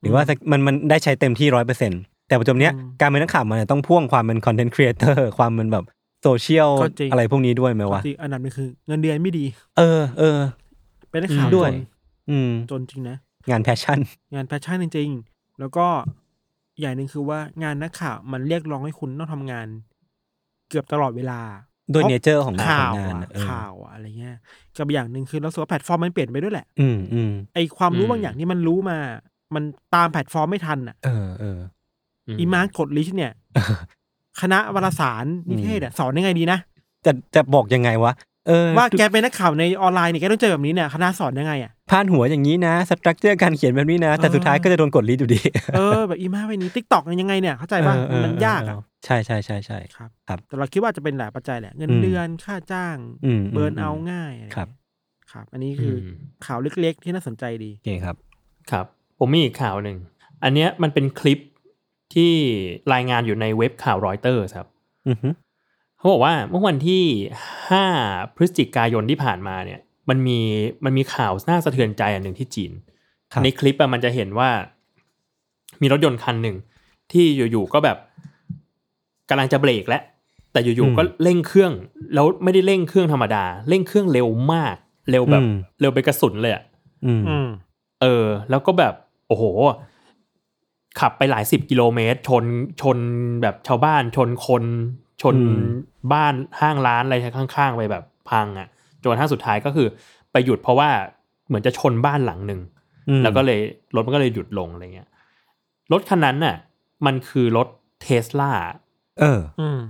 หรือว่า skill มันมันได้ใช้เต็มที่ร้อยเปอร์เซ็น แต่ปัจจุบันเนี้ยอืมการเป็นนักข่าวมันจะต้องพ่วงความเป็น content creator ความเป็นแบบโซเชียลก็จริงอะไรพวกนี้ด้วยไหมวะจริงอันดับหนึงคือ เงินเดือนไม่ดี เออเออ เป็นนักข่าวด้วยจนอืมจนจริงนะ งาน passion งาน passion จริงๆ แล้วก็อย่างหนึ่งคือว่างานนักข่าวมันเรียกร้องให้คุณต้องทำงาน เกือบตลอดเวลาด้วยพราะ nature ของงานข่าวของงานอะอะเออข่าวอะอะไรเงี้ยกับอย่างหนึ่งคือเรารู้สึกว่าแพลตฟอร์มมันเปลี่ยนไปด้วยแหละ อืมอืมไอความรู้อืมบางอย่างที่มันรู้มา มันตามแพลตฟอร์มไม่ทันอะ เออเออ อีมาร์กกด reach เนี่ย คณะวารสารนิเทศอะสอนยังไงดีนะจะจะบอกยังไงวะเออว่าแกเป็นนักข่าวในออนไลน์เนี่ยแกต้องเจอแบบนี้เนี่ยคณะสอนยังไงอะพาดหัวอย่างนี้นะ structure การเขียนแบบนี้นะ แต่สุดท้ายก็จะโดนกด reach อยู่ดี เออ แบบอีมาร์กไปนี้ TikTok ยังไงเนี่ย เข้าใจป่ะเออเออมันยากอะเออใช่ใช่ใช่ใช่ครับครับ แต่เราคิดว่าจะเป็นหลายปัจจัยแหละ เงินอืมเดือนค่าจ้างอืม burn อืม out ง่ายอะไครับ ครับ อันนี้คืออืมข่าวเล็กๆที่น่าสนใจดีโอเคครับ ครับ ผมมีอีกข่าวหนึ่งอันเนี้ยมันเป็นคลิป ที่รายงานอยู่ในเว็บข่าวรอยเตอร์ครับอือฮึเขาบอกว่าเมื่อวันที่ 5 พฤศจิกายนที่ผ่านมาเนี่ย มันมีมันมีข่าวน่าสะเทือนใจอันหนึ่งที่จีนครับในคลิปอะมันจะเห็นว่า มีรถยนต์คันหนึ่งที่อยู่ๆก็แบบกำลังจะเบรกแล้วแต่อยู่ๆก็เร่งเครื่องแล้วไม่ได้เร่งเครื่องธรรมดาเร่งเครื่องเร็วมาก เร็วแบบอืมเร็วไปนกระสุนเลยอะอืมอืมเออ แล้วก็แบบ โอ้โห ขับไปหลายสิบกิโลเมตร ชนชนแบบชาวบ้านชนคนชนอืมบ้านห้างร้านอะไรข้างๆไปแบบพังอะ่ะจนกระทั่งสุดท้ายก็คือไปหยุดเพราะว่าเหมือนจะชนบ้านหลังหนึ่งอืมแล้วก็เลยรถมันก็เลยหยุดลงอะไรเงี้ยรถคันนั้นน่ะ มันคือรถเทสลาเอออืม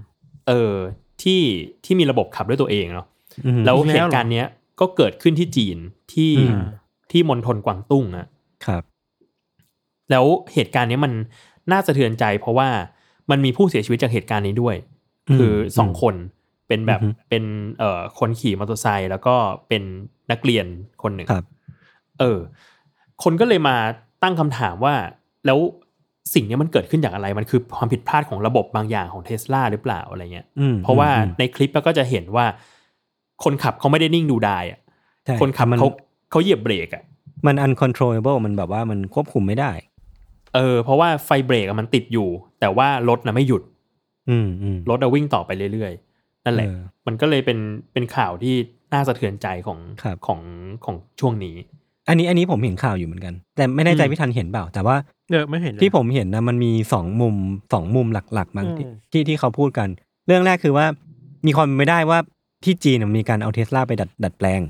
เออที่ที่มีระบบขับด้วยตัวเองเนาะอืมแล้วอีกแล้วเหตุการณ์เนี้ยก็เกิดขึ้นที่จีนที่อืมที่มณฑลกวางตุ้งอะครับ แล้วเหตุการณ์เนี้ยมันน่าสะเทือนใจ เพราะว่ามันมีผู้เสียชีวิตจากเหตุการณ์นี้ด้วยอืมคือสองคนเป็นแบบอือฮึเป็นเอ่อคนขี่มอเตอร์ไซค์แล้วก็เป็นนักเรียนคนหนึ่งครับเออ คนก็เลยมาตั้งคำถามว่า แล้วสิ่งเนี้ยมันเกิดขึ้นจากอะไร มันคือความผิดพลาดของระบบบางอย่างของเทสลาหรือเปล่าอะไรเงี้ยอืมเพราะว่าอืมในคลิปก็จะเห็นว่า คนขับเขาไม่ได้นิ่งดูดายอะใช่คนขับมันเขาเขาเหยียบเบรกอะมัน uncontrollable มันแบบว่ามันควบคุมไม่ได้ เออเพราะว่าไฟเบรกอะมันติดอยู่ แต่ว่ารถนะไม่หยุดอืมอืมรถอะวิ่งต่อไปเรื่อยๆ นั่นแหละเออมันก็เลยเป็นเป็นข่าวที่น่าสะเทือนใจของครับของของช่วงนี้ อันนี้อันนี้ผมเห็นข่าวอยู่เหมือนกัน แต่ไม่แน่ใจอืมพี่ทันเห็นเปล่า แต่ว่าเออไม่เห็นเลยที่ผมเห็นนะมันมีสองมุมสองมุมหลักๆมั้งอืมที่ที่ที่เขาพูดกัน เรื่องแรกคือว่า มีความเป็นไม่ได้ว่าที่จีนน่ะมีการเอาเทสลาไปดัดดัดแปลง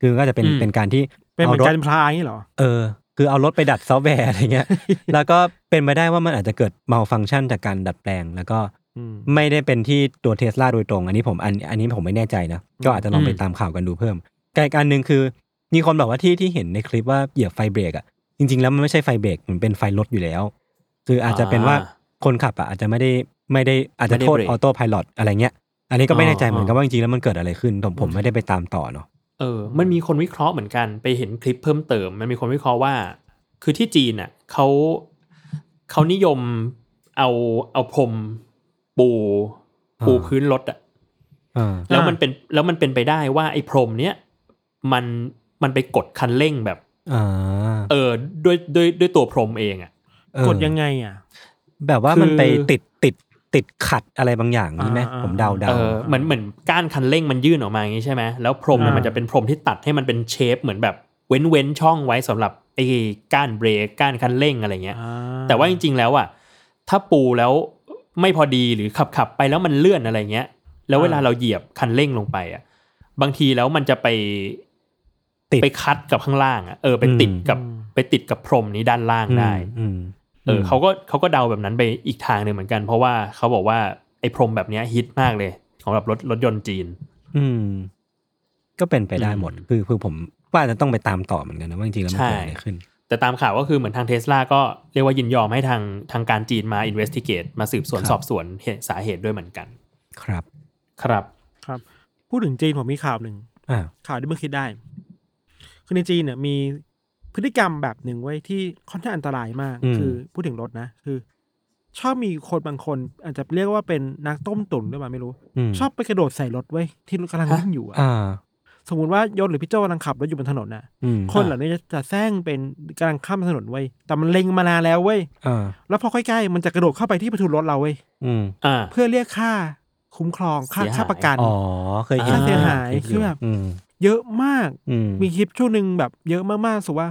คือก็จะเป็นอืมเป็นการที่เป็นเหมือนรถการพลายนี่เหรอ เออ คือเอารถไปดัดซอฟต์แวร์อะไรเงี้ย แล้วก็เป็นไปได้ว่ามันอาจจะเกิด malfunction จากการดัดแปลง แล้วก็อืมไม่ได้เป็นที่ตัวเทสลาโดยตรง อันนี้ผมอันอันนี้ผมไม่แน่ใจนะ ก็อาจจะลองไปอืมตามข่าวกันดูเพิ่มกอีกอันหนึ่งคือ มีคนบอกว่าที่ที่เห็นในคลิปว่าเหยียบไฟเบรกอะจริง ๆ แล้วมันไม่ใช่ไฟเบรกมันเป็นไฟรถอยู่แล้ว คืออาจจะเป็นว่าคนขับอะอาจจะไม่ได้ไม่ได้อาจจะโทษไม่ได้เบรกออโต้พายロอะไรเงี้ย อันนี้ก็ไม่แน่ใจอ๋อเหมือนกันว่าจริงๆแล้วมันเกิดอะไรขึ้นผมผมไม่ได้ไปตามต่อเนาะ เออ มันมีคนวิเคราะห์เหมือนกันไปเห็นคลิปเพิ่มเติม มันมีคนวิเคราะห์ว่า คือที่จีนอะเขาเขานิยมเอาเอาพรมปูปูอ่าพื้นรถอะอ่าแล้วมันเป็นแล้วมันเป็นไปได้ว่าไอ้พรมเนี้ยมันมันไปกดคันเร่งแบบอ่าเออด้วยด้วยด้วยตัวพรมเองอะเออกดยังไงอะ แบบว่าคือมันไปติด ติดติดขัดอะไรบางอย่างนี่ไหมอ่าผมเดาเดาเออเหมือนเหมือนก้านคันเร่งมันยื่นออกมาอย่างนี้ใช่ไหมแล้วพรมเนี่ยอ่ามัมันจะเป็นพรมที่ตัดให้มันเป็นเชฟเหมือนแบบเว้นเว้นช่องไว้สำหรับไอ้ก้านเบรกก้านคันเร่งอะไรเงี้ยอ่าแต่ว่าจริง ๆ แล้วอะถ้าปูแล้วไม่พอดีหรือขับขับไปแล้วมันเลื่อนอะไรเงี้ย แล้วเวลาเราเหยียบคันเร่งลงไปอะบางทีแล้วมันจะไปติดไปคัดกับข้างล่างอะเออไปติดกับไปติดกับพรมนี้ด้านล่างได้อืม เออเขาก็เขาก็เดาแบบนั้นไปอีกทางหนึ่งเหมือนกัน เพราะว่าเขาบอกว่าไอ้พรมแบบเนี้ยฮิตมากเลยของแบบรถรถยนต์จีน อืม ก็เป็นไปได้อืมหมด คือคือผมว่าจะต้องไปตามต่อเหมือนกันนะว่าจริงๆแล้วมันเกิดอะไรขึ้น แต่ตามข่าวก็คือเหมือนทางเทสลาก็เรียกว่ายินยอมให้ทางทางการจีนมา investigate มาสืบสวนครับสอบสวนเหตุสาเหตุด้วยเหมือนกัน ครับ ครับครับ พูดถึงจีนผมมีข่าวหนึ่งอ่าข่าวที่เพิ่งคิดได้ คือในจีนเนี่ยมี พฤติกรรมแบบหนึ่งไว้ยที่ค่อนข้างอันตรายมาก อืม คือพูดถึงรถนะ คือ ชอบมีคนบางคน อาจจะเรียกว่าเป็นนักต้มตุ๋นหรือเปล่าไม่รู้ มชอบไปกระโดดใส่รถไว้ยที่กำลังวิ่งอยู่อะอ่า สมมติว่ายศหรือพี่โจกำลังขับรถอยู่บนถนนน่ะ อืมคนเหล่านี้จะจะแซงเป็นกำลังข้ามถนนไว้ยแต่มันเล็งมานานแล้วเว้ยอ่า แล้วพอใกล้ๆมันจะกระโดดเข้าไปที่ประตูรถเราเว้ยอืมอ่า เพื่อเรียกค่าคุ้มครองค่าเสียหาย ค่าประกัน อ๋อ เคยเห็นค่าเสียหายลิปคือแบบ อืม เยอะมาก อืมมีคลิปช่วงหนึ่งแบบเยอะมากๆรู้สุว่า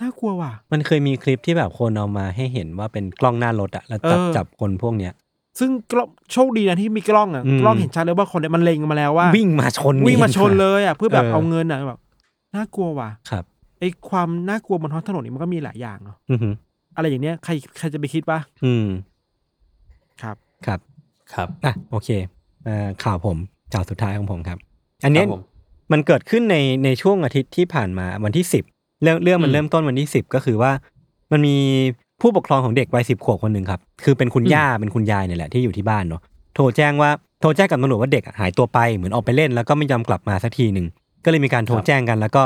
น่ากลัวว่ะ มันเคยมีคลิปที่แบบคนเอามาให้เห็นว่าเป็นกล้องหน้ารถอะแล้วจับเออ จับคนพวกเนี้ย ซึ่งกล้องโชคดีนะที่มีกล้องอะอืม กล้องเห็นชัดเลยว่าคนเนี่ยมันเล็งมาแล้วว่า วิ่งมาชนวิ่งมาชนเอเลยอะเพื่อแบบเออเอาเงินอะแบบน่ากลัวว่ะครับ ไอ้ความน่ากลัวบนท้องถนนนี่มันก็มีหลายอย่างเนาะอือหืออะไรอย่างเนี้ยใครใครจะไปคิดว่าอืมครับ ครับ ครับ อะโอเคเอ่อข่าวผมข่าวสุดท้ายของผมครับ อันเนี้ยครับผม มันเกิดขึ้นในในช่วงอาทิตย์ที่ผ่านมาวันที่สิบเรื่องเรื่องมันอืมเริ่มต้นวันที่สิบก็คือว่า มันมีผู้ปกครองของเด็กวัยสิบขวบคนหนึ่งครับ คือเป็นคุณย่าเป็นคุณยายเนี่ยแหละที่อยู่ที่บ้านเนาะโทรแจ้งว่าโทรแจ้งกับตำรวจว่าเด็กอะหายตัวไปเหมือนออกไปเล่นแล้วก็ไม่ยอมกลับมาสักทีหนึ่งก็เลยมีการโทรแจ้งกันแล้วก็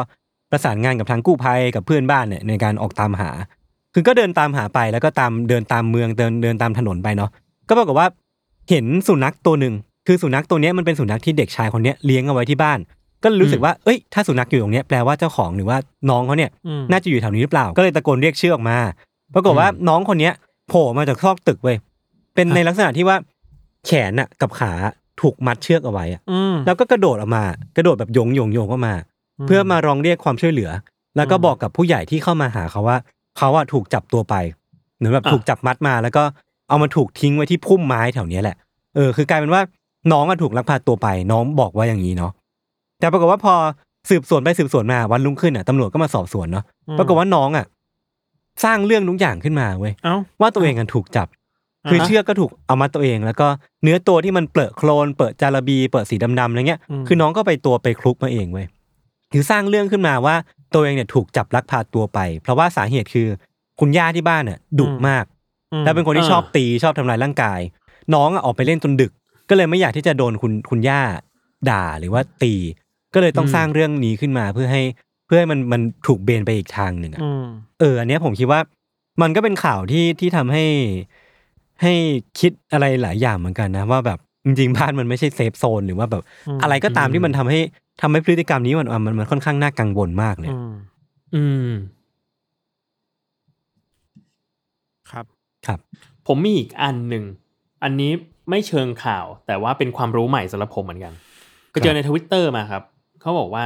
ประสานงานกับทางกู้ภัยกับเพื่อนบ้านเนี่ยในการออกตามหา คือก็เดินตามหาไปแล้วก็ตามเดินตามเมืองเดินเดินตามถนนไปเนาะก็ปรากฏว่าเห็นสุนัขตัวหนึ่งคือสุนัขตัวเนี้ยมันเป็นสุนัขที่เด็กชายคนเนี้ยเลี้ยงเอาไว้ที่บ้าน ก็รู้สึกว่าเอ้ยถ้าสุนัขอยู่ตรงเนี้ยแปลว่าเจ้าของหรือว่าน้องเขาเนี่ยอืมน่าจะอยู่แถวนี้หรือเปล่า ก็เลยตะโกนเรียกชื่อออกมา ปรากฏว่าน้องคนเนี้ยโผล่มาจากซอกตึกเว้ยเป็นในลักษณะที่ว่าแขนน่ะกับขาถูกมัดเชือกเอาไว้อะอืมแล้วก็กระโดดออกมา กระโดดแบบโยงโยงโยงเข้ามา เพื่อมาร้องเรียกความช่วยเหลือ แล้วก็อืมบอกกับผู้ใหญ่ที่เข้ามาหาเขาว่าเขาอะถูกจับตัวไปเหมือนแบบอะถูกจับมัดมาแล้วก็เอามาถูกทิ้งไว้ที่พุ่มไม้แถวเนี้ยแหละ เออ คือกลายเป็นว่าน้องอะถูกลักพาตัวไป น้องบอกว่าอย่างนี้เนาะ แต่ปรากฏว่าพอสืบสวนไปสืบสวนมาวันรุ่งขึ้นอะตำรวจก็มาสอบสวนเนาะปรากฏว่าน้องอะ สร้างเรื่องทุกอย่างขึ้นมาเว้ยเอ้าว่าตัวเองกันถูกจับอ่าคือเชือกก็ถูกเอามาตัวเอง แล้วก็เนื้อตัวที่มันเปลอะโคลน เปิดจาระบีเปิดสีดำๆอะไรเงี้ยอืมคือน้องก็ไปตัวไปคลุกมาเองเว้ยคือสร้างเรื่องขึ้นมาว่าตัวเองเนี่ยถูกจับลักพาตัวไป เพราะว่าสาเหตุคือคุณย่าที่บ้านน่ะดุมากอืมแล้วเป็นคนที่อ่าชอบตีชอบทำลายร่างกาย น้องอะออกไปเล่นจนดึก ก็เลยไม่อยากที่จะโดนคุณคุณย่าด่าหรือว่าตี ก็เลยต้องสร้างเรื่องนี้ขึ้นมาเพื่อให้เพื่อให้มันมันถูกเบนไปอีกทางหนึ่งอะอืมเออ อันเนี้ยผมคิดว่า มันก็เป็นข่าวที่ที่ทำให้ให้คิดอะไรหลายอย่างเหมือนกันนะ ว่าแบบจริงๆบ้านมันไม่ใช่เซฟโซนหรือว่าแบบอืมอะไรก็ตามที่มันทำให้ทำให้พฤติกรรมนี้มันมันมันค่อนข้างน่ากังวลมากเลยอืมอืม ครับครับ ผมมีอีกอันหนึ่ง อันนี้ไม่เชิงข่าว แต่ว่าเป็นความรู้ใหม่สำหรับผมเหมือนกัน ก็เจอในทวิตเตอร์มาครับ เขาบอกว่า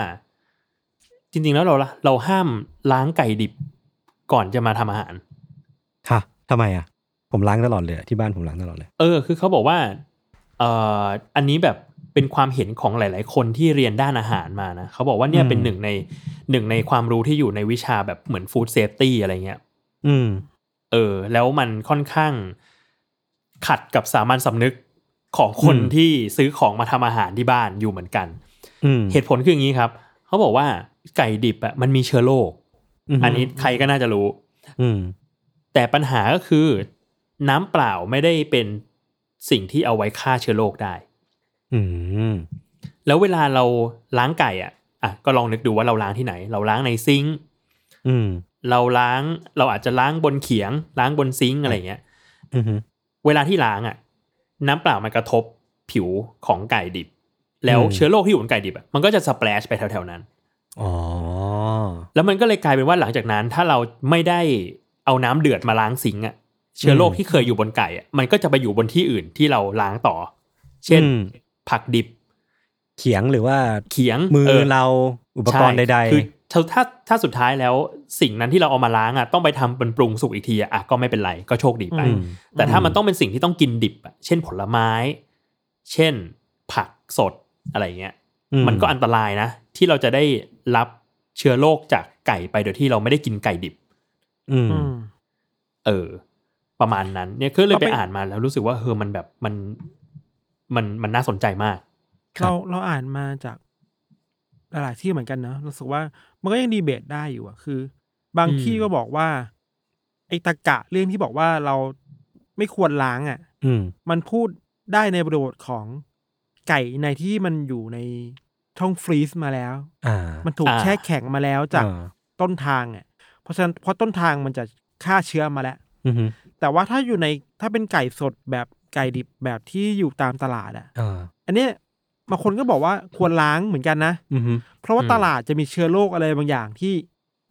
จริง ๆ แล้วเราละเราห้ามล้างไก่ดิบก่อนจะมาทำอาหาร ค่ะทำไมอะ ผมล้างตลอดเลยที่บ้านผมล้างตลอดเลย เออ คือเขาบอกว่า เอ่อ อันนี้แบบเป็นความเห็นของหลาย ๆ คนที่เรียนด้านอาหารมานะเขาบอกว่าเนี่ยอืมเป็นหนึ่งในหนึ่งในความรู้ที่อยู่ในวิชาแบบเหมือนฟู้ดเซฟตี้อะไรเงี้ย อืม เออ แล้วมันค่อนข้างขัดกับสามัญสำนึกของคนอืมที่ซื้อของมาทำอาหารที่บ้านอยู่เหมือนกันอืม เหตุผลคืออย่างนี้ครับ เขาบอกว่าไก่ดิบอะมันมีเชื้อโรคมอันนี้ใครก็น่าจะรู้ อืมแต่ปัญหาก็คือ น้ำเปล่าไม่ได้เป็นสิ่งที่เอาไว้ฆ่าเชื้อโรคได้ อืมแล้วเวลาเราล้างไก่อะอะก็ลองนึกดูว่าเราล้างที่ไหน เราล้างในซิงค์อืมเราล้างเราอาจจะล้างบนเขียง ล้างบนซิงค์อะไรเงี้ยอือฮึเวลาที่ล้างอะ น้ำเปล่ามันกระทบผิวของไก่ดิบ แล้วอืมเชื้อโรคที่อยู่บนไก่ดิบอะมันก็จะสเปรชไปแถวๆนั้นอ๋อแล้วมันก็เลยกลายเป็นว่าหลังจากนั้น ถ้าเราไม่ได้เอาน้ำเดือดมาล้างซิงค์อะเชื้อโรคที่เคยอยู่บนไก่อะมันก็จะไปอยู่บนที่อื่นที่เราล้างต่อ เช่นอืมผักดิบ เขียงหรือว่าเขียงมืออเราอุปกรณ์ใดคือถ้าถ้าถ้าสุดท้ายแล้วสิ่งนั้นที่เราเอามาล้างอะต้องไปทำเป็นปรุงสุกอีกทีอะอะก็ไม่เป็นไรก็โชคดีไปอืมแต่ถ้ามันต้องเป็นสิ่งที่ต้องกินดิบอะเช่นผลไม้ เช่น ผักสด อะไรเงี้ยๆอืมันก็อันตรายนะ ที่เราจะได้รับเชื้อโรคจากไก่ไปโดยที่เราไม่ได้กินไก่ดิบ อืมอืมเออ ประมาณนั้น เนี่ยคือเลยเราไปไปอ่านมาแล้วรู้สึกว่าเออมันแบบมันมันมันน่าสนใจมากเราเราอ่านมาจากหลายๆที่เหมือนกันเนอะรู้สึกว่า มันก็ยังดีเบตได้อยู่อะคือ บางอืมที่ก็บอกว่า ไอ้ตะกะเรื่องที่บอกว่าเราไม่ควรล้างอะอืมมันพูดได้ในบริบทของ ไก่ในที่มันอยู่ในช่องฟรีซมาแล้วอ่ามันถูกอ่าแช่แข็งมาแล้วจากอ่าต้นทางอะเพราะฉะนั้นเพราะต้นทางมันจะฆ่าเชื้อมาแล้วอือฮึแต่ว่าถ้าอยู่ในถ้าเป็นไก่สดแบบไก่ดิบแบบที่อยู่ตามตลาดอะอ่าอันเนี้ยบางคนก็บอกว่าควรล้างเหมือนกันนะอือฮึเพราะว่าอืมตลาดจะมีเชื้อโรคอะไรบางอย่างที่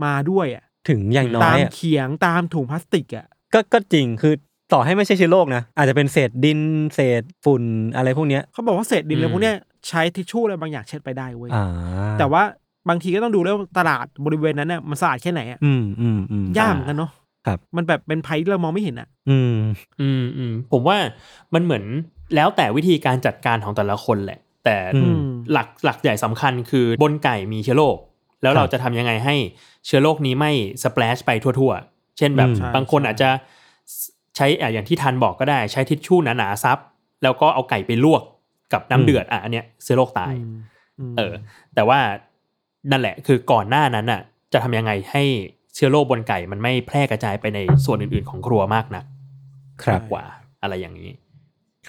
มาด้วยอะถึงอย่างน้อตายมอะเขียงตามถุงพลาสติกอะก็ก็จริงคือ ต่อให้ไม่ใช่เชื้อโรคนะ อาจจะเป็นเศษดินเศษฝุ่นอะไรพวกเนี้ย เขาบอกว่าเศษดินอะไรอืมพวกเนี้ยใช้ทิชชู่อะไรบางอย่างเช็ดไปได้เว้ยอ่าแต่ว่าบางทีก็ต้องดูด้วยว่าตลาดบริเวณนั้นน่ะมันสะอาดแค่ไหนอะอืมอืมอืมยากเหมือนกันเนาะครับ มันแบบเป็นภัยที่เรามองไม่เห็นอะ อืมอืมอืมผมว่ามันเหมือนแล้วแต่วิธีการจัดการของแต่ละคนแหละ แต่อืมหลักหลักใหญ่สำคัญคือบนไก่มีเชื้อโรคแล้วครับเราจะทำยังไงให้เชื้อโรคนี้ไม่สเปรชไปทั่ว ๆ เช่นแบบอืมใช่บางคนใช่อาจจะ ใช้อะอย่างที่ทันบอกก็ได้ ใช้ทิชชู่หนาๆซับแล้วก็เอาไก่ไปลวกกับน้ำเดือดอะอันเนี้ยเชื้อโรคตายมมเออ แต่ว่านั่นแหละคือก่อนหน้านั้นน่ะ จะทำยังไงให้เชื้อโรคบนไก่มันไม่แพร่กระจายไปในส่วนอื่นๆของครัวมากนัก ครับกว่าอะไรอย่างนี้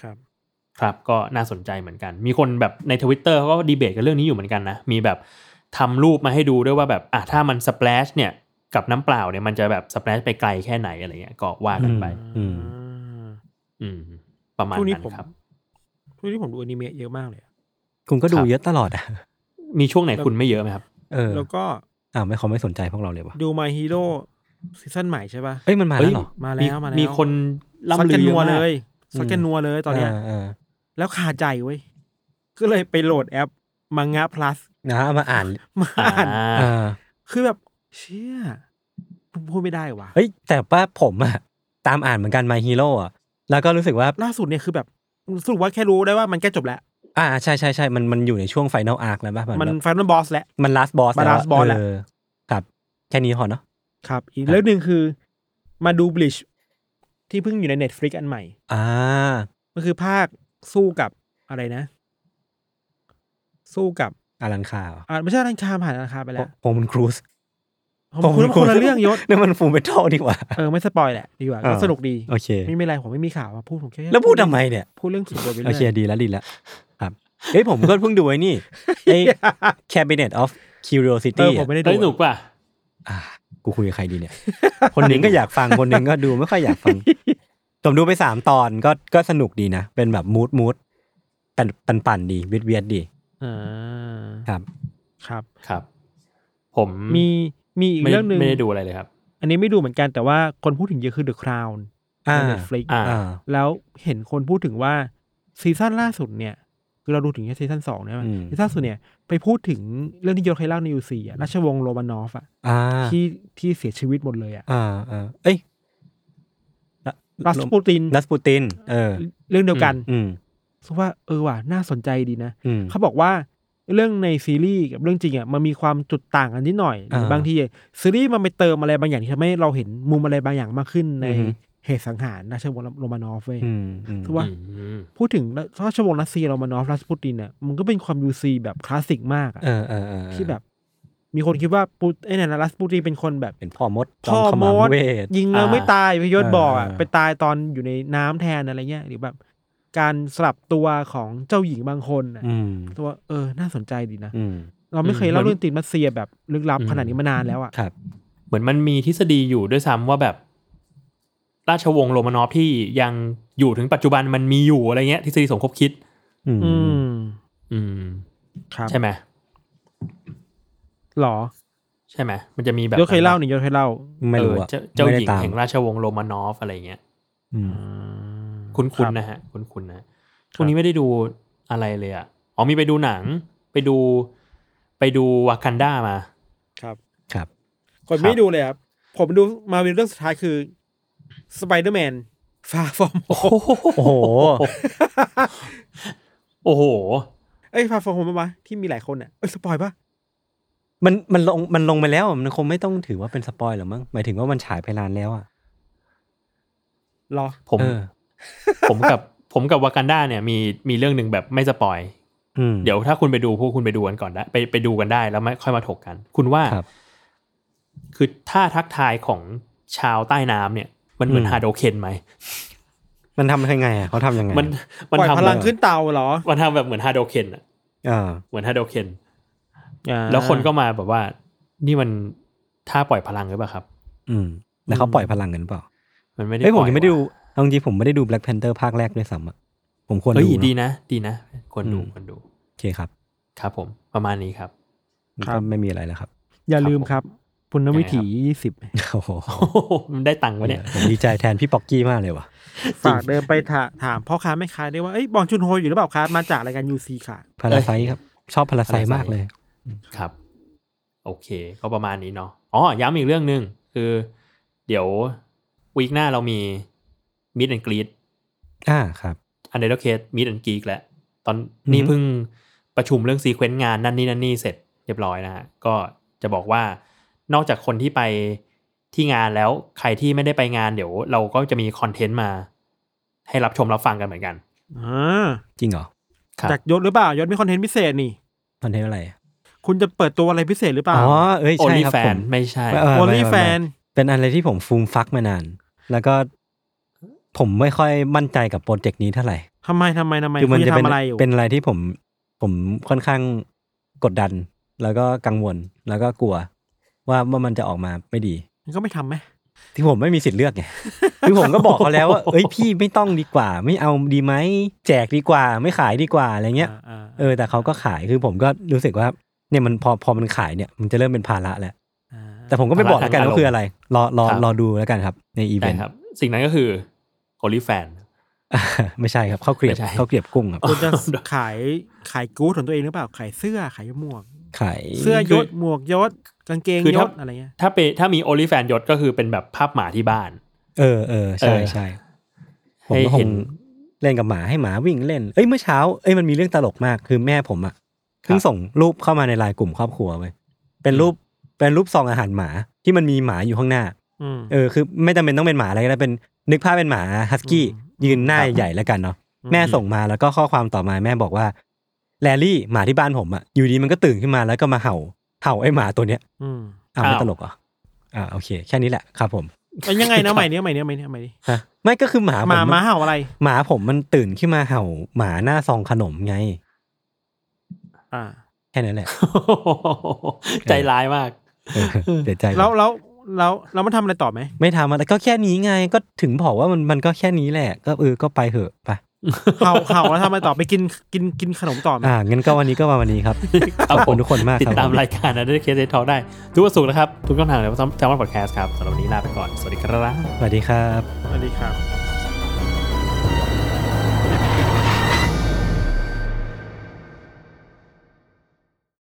ครับ ครับก็น่าสนใจเหมือนกัน มีคนแบบในทวิตเตอร์เขาก็ดีเบตกันเรื่องนี้อยู่เหมือนกันนะ มีแบบทำรูปมาให้ดูด้วยว่าแบบอะถ้ามันสเปลชเนี่ย กับน้ำเปล่าเนี่ยมันจะแบบสเปลชไปไกลแค่ไหนอะไรเงี้ยก็ว่ากันไป อืม อืม ประมาณช่วงนี้นั้นผม ครับ ช่วงนี้ผมดูอนิเมะเยอะมากเลยอะคุณก็ดูครับเยอะตลอดอะ มีช่วงไหนคุณไม่เยอะไหมครับ เออแล้วก็อ่าไม่เขาไม่สนใจพวกเราเลยวะดู My Hero ซีซั่นใหม่ใช่ปะ เอ้ยมันมาเฮ้แล้วยเหรอมาแล้วมาแล้วมีคนซัดล่ำลืกันอเยนัวอะเลมากยซัดกันนัวเลยตอนเนี้ยาแล้วคาใจเว้ย ก็เลยไปโหลดแอปมังงะ plus นะเอามาอ่านมาอ่าอ่านอ่าคือแบบ เชี่ยพูดไม่ได้ว่ะเฮ้ยแต่ว่าผมอะตามอ่านเหมือนกัน My Hero อะแล้วก็รู้สึกว่าล่าสุดเนี่ยคือแบบสรุปว่าแค่รู้ได้ว่ามันใกล้จบแล้ว อ่าใช่ใช่ใช่มันมันอยู่ในช่วง Final Arc แล้วป่ะมันแบบไฟนอลบอสแล้วมัน last boss มันแล้ว last boss แล้วเออครับ แค่นี้พอเนาะครับ อีกเรื่องหนึ่งคือมาดูบลิชที่เพิ่งอยู่ใน Netflix อันใหม่ อ่ามันคือภาคสู้กับอะไรนะ สู้กับอารันคาเหรออ่าไม่ใช่ร้านค้าผ่านร้านค้าไปแล้วผมมันครูซ ผมคุณคนละเรื่องยศนี่มันฟูเมทัลดีกว่า เออไม่สปอยแหละดีกว่าอ่าก็สนุกดีโอเคไม่มีอะไรผมไม่มีข่าวมาพูดผมแค่แล้วพูดทำไมเนี่ยพูดเรื่องส่วนตัวไปโอเรื่เคอยดีแล้วดีแล้วครับเอ้ยผมก็เพิ่งดูไอ้นี่ไอ้ Cabinet of เอ Curiosity อผมอะไม่ได้ได้ดูหนุกป่ะอ่ากูคุยกับใครดีเนี่ย คนหนึ่งก็อยากฟังคนหนึ่งก็ดูไม่ค่อยอยากฟังผมดูไปสามตอนก็ก็สนุกดีนะ เป็นแบบมูดมูดปันปันปั่นดีเวียดเวียดดีอ่าครับครับครับ ผมมี มีอีกไม่เรื่องหนึ่งไม่ได้ดูอะไรเลยครับ อันนี้ไม่ดูเหมือนกันแต่ว่าคนพูดถึงเยอะคือ The Crown อ่าใน Netflix อ่าอ่าแล้วเห็นคนพูดถึงว่าซีซั่นล่าสุดเนี่ยคือเราดูถึงแค่ซีซั่นสองเนี่ยอืมซีซั่นล่าสุดเนี่ยไปพูดถึงเรื่องที่ยศเคยเล่าใน UC อะราชวงศ์โรมานอฟอะอ่าที่ที่เสียชีวิตหมดเลยอะอ่าอ่าเอ้ยรัสปูตินรัสปูติน เออ เรื่องเดียวกัน อืมรู้สึกว่าเออว่ะน่าสนใจดีนะอืมเขาบอกว่า เรื่องในซีรีส์กับเรื่องจริงอะมันมีความจุดต่างกันนิดหน่อยหรืออ่าบางทีซีรีส์มันไปเติมอะไรบางอย่างที่ทำให้เราเห็นมุมอะไรบางอย่างมากขึ้นในอือฮึ เหตุสังหารราชวงศ์โรมานอฟเว้ย อืมอืมถือว่า อืมพูดถึงราชวงศ์รัสเซียโรมานอฟรัสปูตินเนี่ยมันก็เป็นความ UC แบบคลาสสิกมากอะเออเออเออที่แบบ มีคนคิดว่าปูไอ้เนี่ยนะรัสปูตินเป็นคนแบบ เป็นพ่อมดจพ่ออมขมมังดเวท ยิงแล้วไม่ตายพี่ยศบอกอะเออไปตายตอนอยู่ในน้ำแทนอะไรเงี้ยหรือแบบ การสลับตัวของเจ้าหญิงบางคนอะอืม ตัวเออน่าสนใจดีนะ อืมแเราไม่เคยเล่าอืมเรื่องตีนมัสเซียแบบลึกลับอืม ขนาดนี้มานานแล้วอะ ครับ เหมือนมันมีทฤษฎีอยู่ด้วยซ้ำว่าแบบ ราชวงศ์โรมานอฟที่ยังอยู่ถึงปัจจุบันมันมีอยู่อะไรเงี้ยทฤษฎีสมคบคิด อืมอืมอืม ครับใช่ไหมหรอใช่ไหมมันจะมีแบบยศเคยเล่านี่ยศเคยเล่าไม่รู้เอออะเจ้าเจ้าไม่หได้ญิงตามแห่งราชวงศ์โรมานอฟอะไรเงี้ย อืมคุ้น ครัๆบนะฮะคุ้นๆนะช่วงนี้ไม่ได้ดูอะไรเลยอะอ๋อมีไปดูหนัง ไปดู ไปดูวากันดามาครับครับคนไม่ดูเลยครับผมดูมาวินเรื่องสุดท้ายคือ Spider-Man Far From Home โอ้โหโอ้โหโอ้โหเอ้ย Far From Home ปะที่มีหลายคนอะเอ้ย spoil ปะมันมันลงมันลงไปแล้วอะมันคงไม่ต้องถือว่าเป็น spoil หรอกมั้งหมายถึงว่ามันฉายไปนานแล้วอะรอผมเออ ผมกับผมกับวากันดาเนี่ยมีมีเรื่องหนึ่งแบบไม่สปอยอืมเดี๋ยวถ้าคุณไปดูพวกคุณไปดูกันก่อนได้ไปไปดูกันได้แล้วไม่ค่อยมาถกกัน คุณว่าครับคือท่าทักทายของชาวใต้น้ำเนี่ย มันเหมือนอืมฮาโดเคนไหมมันทำยังไงอะเขาทำยังไง มันปล่อยทำพลังขึ้นเตาเหรอ มันทำแบบเหมือนฮาโดเคนอะอ่าเหมือนฮาโดเคนอ่าแล้วคนก็มาแบบว่า นี่มันท่าปล่อยพลังหรือเปล่าครับ อืมแล้วเขาปล่อยพลังกันเปล่า มันไม่ได้เฮ้ยผมปล่อยังไม่ได้ดูว่ะ เอาจริงๆผมไม่ได้ดู Black Panther ภาคแรกด้วยซ้ำอะผมควรเฮ้ยดูดีเนอะนะ ดีนะควรดูอืมควรดูโอเคครับ ครับผมประมาณนี้ครับก็ไม่มีอะไรแล้วครับ อย่าลืมครับปุณณวิถียังไงครับยี่สิบโอ้โหมันได้ตังค์วะเนี่ยผมดีใจแทนพี่ป๊อกกี้มากเลยว่ะฝากเดินไปถาถามพ่อค้าแม่ค้าได้ว่าเอ้ยบองจุนโฮอยู่หรือเปล่าครับมาจากรายการยูซีค่ะพาราไซครับ ชอบพาราไซ Parasite มากเลย ครับ โอเค ก็ประมาณนี้เนาะอ๋อย้ำอีกเรื่องหนึ่งคือ เดี๋ยว week หน้าเรามี meet and greet อ่าครับ Untitled Case meet and greet แล้วตอนนี้อือฮึเพิ่งประชุมเรื่อง sequence งานนั่นนี่นั่นนี่เสร็จเรียบร้อยนะฮะก็จะบอกว่านอกจากคนที่ไปที่งานแล้วใครที่ไม่ได้ไปงานเดี๋ยว เราก็จะมี content มา ให้รับชมรับฟังกันเหมือนกันอ่าจริงเหรอครับจากยศหรือเปล่ายศมีคอนเทนต์พิเศษนี่คอนเทนต์อะไร คุณจะเปิดตัวอะไรพิเศษหรือเปล่าอ๋อเอ้ยโอใช่ลี่ครับแฟผนมไม่ใช่เออโอไม่ลี่ไม่แฟนเป็นอะไรที่ผมฟูมฟักมานาน แล้วก็ ผมไม่ค่อยมั่นใจกับโปรเจกต์นี้เท่าไหร่ทำไมทำไมทำไมคือมันคุณจะจะเป็นทำอะไรอยู่เป็นอะไรที่ผมผมค่อนข้างกดดัน แล้วก็กังวลแล้วก็กลัว ว่าว่ามันจะออกมาไม่ดี มันก็ไม่ทำไหมที่ผมไม่มีสิทธิ์เลือกไงคือผมก็บอกเขาแล้วว่าเอ้ยพี่ไม่ต้องดีกว่า ไม่เอาดีไหมแจกดีกว่า ไม่ขายดีกว่าอะไรเงี้ยอ่าเออแต่เขาก็ขายคือผมก็รู้สึกว่าเนี่ยมันพอพอมันขายเนี่ยมันจะเริ่มเป็นภาระแล้วอ่าแต่ผมก็ไม่บอกแล้วกันภาระว่าคืออะไร รอรอครับรอดูแล้วกันครับในอีเวใช่นต์ครับสิ่งนั้นก็คือโอ ลี่แฟนไม่ใช่ครับข้าวเกรียบไม่ใช่ข้าวเกรียบกุ้งครับคุณจะขายขายกู๊ดของตัวเองหรือเปล่าขายเสื้อขายหมวกขายเสื้อยศหมวกยศกางเกงคือยถ้าศอะไรเงี้ยถ้าเปถ้ามีโอลี่แฟนยศก็คือเป็นแบบภาพหมาที่บ้าน เออเออใช่เออใช่ผมให้ก็คเห็งนเล่นกับหมาให้หมาวิ่งเล่น เอ้ยเมื่อเช้าเอ้ยมันมีเรื่องตลกมากคือแม่ผมอะเพิ่งส่งรูปเข้ามาในไลน์กลุ่มครอบครัวไปเป็นรูปเป็นรูปซองอาหารหมาที่มันมีหมาอยู่ข้างหน้าอืมเออคือ ไม่จำเป็นต้องเป็นหมาอะไรก็ได้เป็น นึกภาพเป็นหมาฮัสกี้อืมยืนหน้าใหญ่ๆแล้วกันเนาะแม่ส่งมาแล้วก็ข้อความต่อมาแม่บอกว่า แลลี่หมาที่บ้านผมอะอยู่ดีมันก็ตื่นขึ้นมาแล้วก็มาเห่าเห่าไอ้หมาตัวเนี้ยอืมอ้าวไม่อ้าวตลกเหรออ่าโอเค แค่นี้แหละครับผมเอายังไงนะใหม่เนี้ยใหม่เนี้ยใหม่เนี้ยใหม่เนี้ยฮะไม่ก็คือหมาผมหมาหมาเห่าอะไร หมาผมมันตื่นขึ้นมาเห่าหมาหน้าซองขนมไง อ่า แค่นั้นแหละ ใจร้ายมากเออเสียใจแล้วแล้ว แล้วแล้วมันทำอะไรต่อไหม ไม่ทำอะไรก็แค่นี้ไงก็ถึงบอกว่ามันมันก็แค่นี้แหละ ก็เออก็ไปเถอะไปเห่าเห่าแล้วทำอะไรต่อไปกินกินกินขนมต่อไหมอ่างั้นก็วันนี้ก็มาวันนี้ครับครัขบอบคุณทุกคนมากติดครับตามผมรายการนะด้วยเคสเทอได้ ทุกวันศุกร์นะครับ ทุกช่องทางเลยว่าจำวันพอดแคสต์ครับสำหรับวันนี้ลาไปก่อน สวัสดีครับสวัสดีครับสวัสดีครับ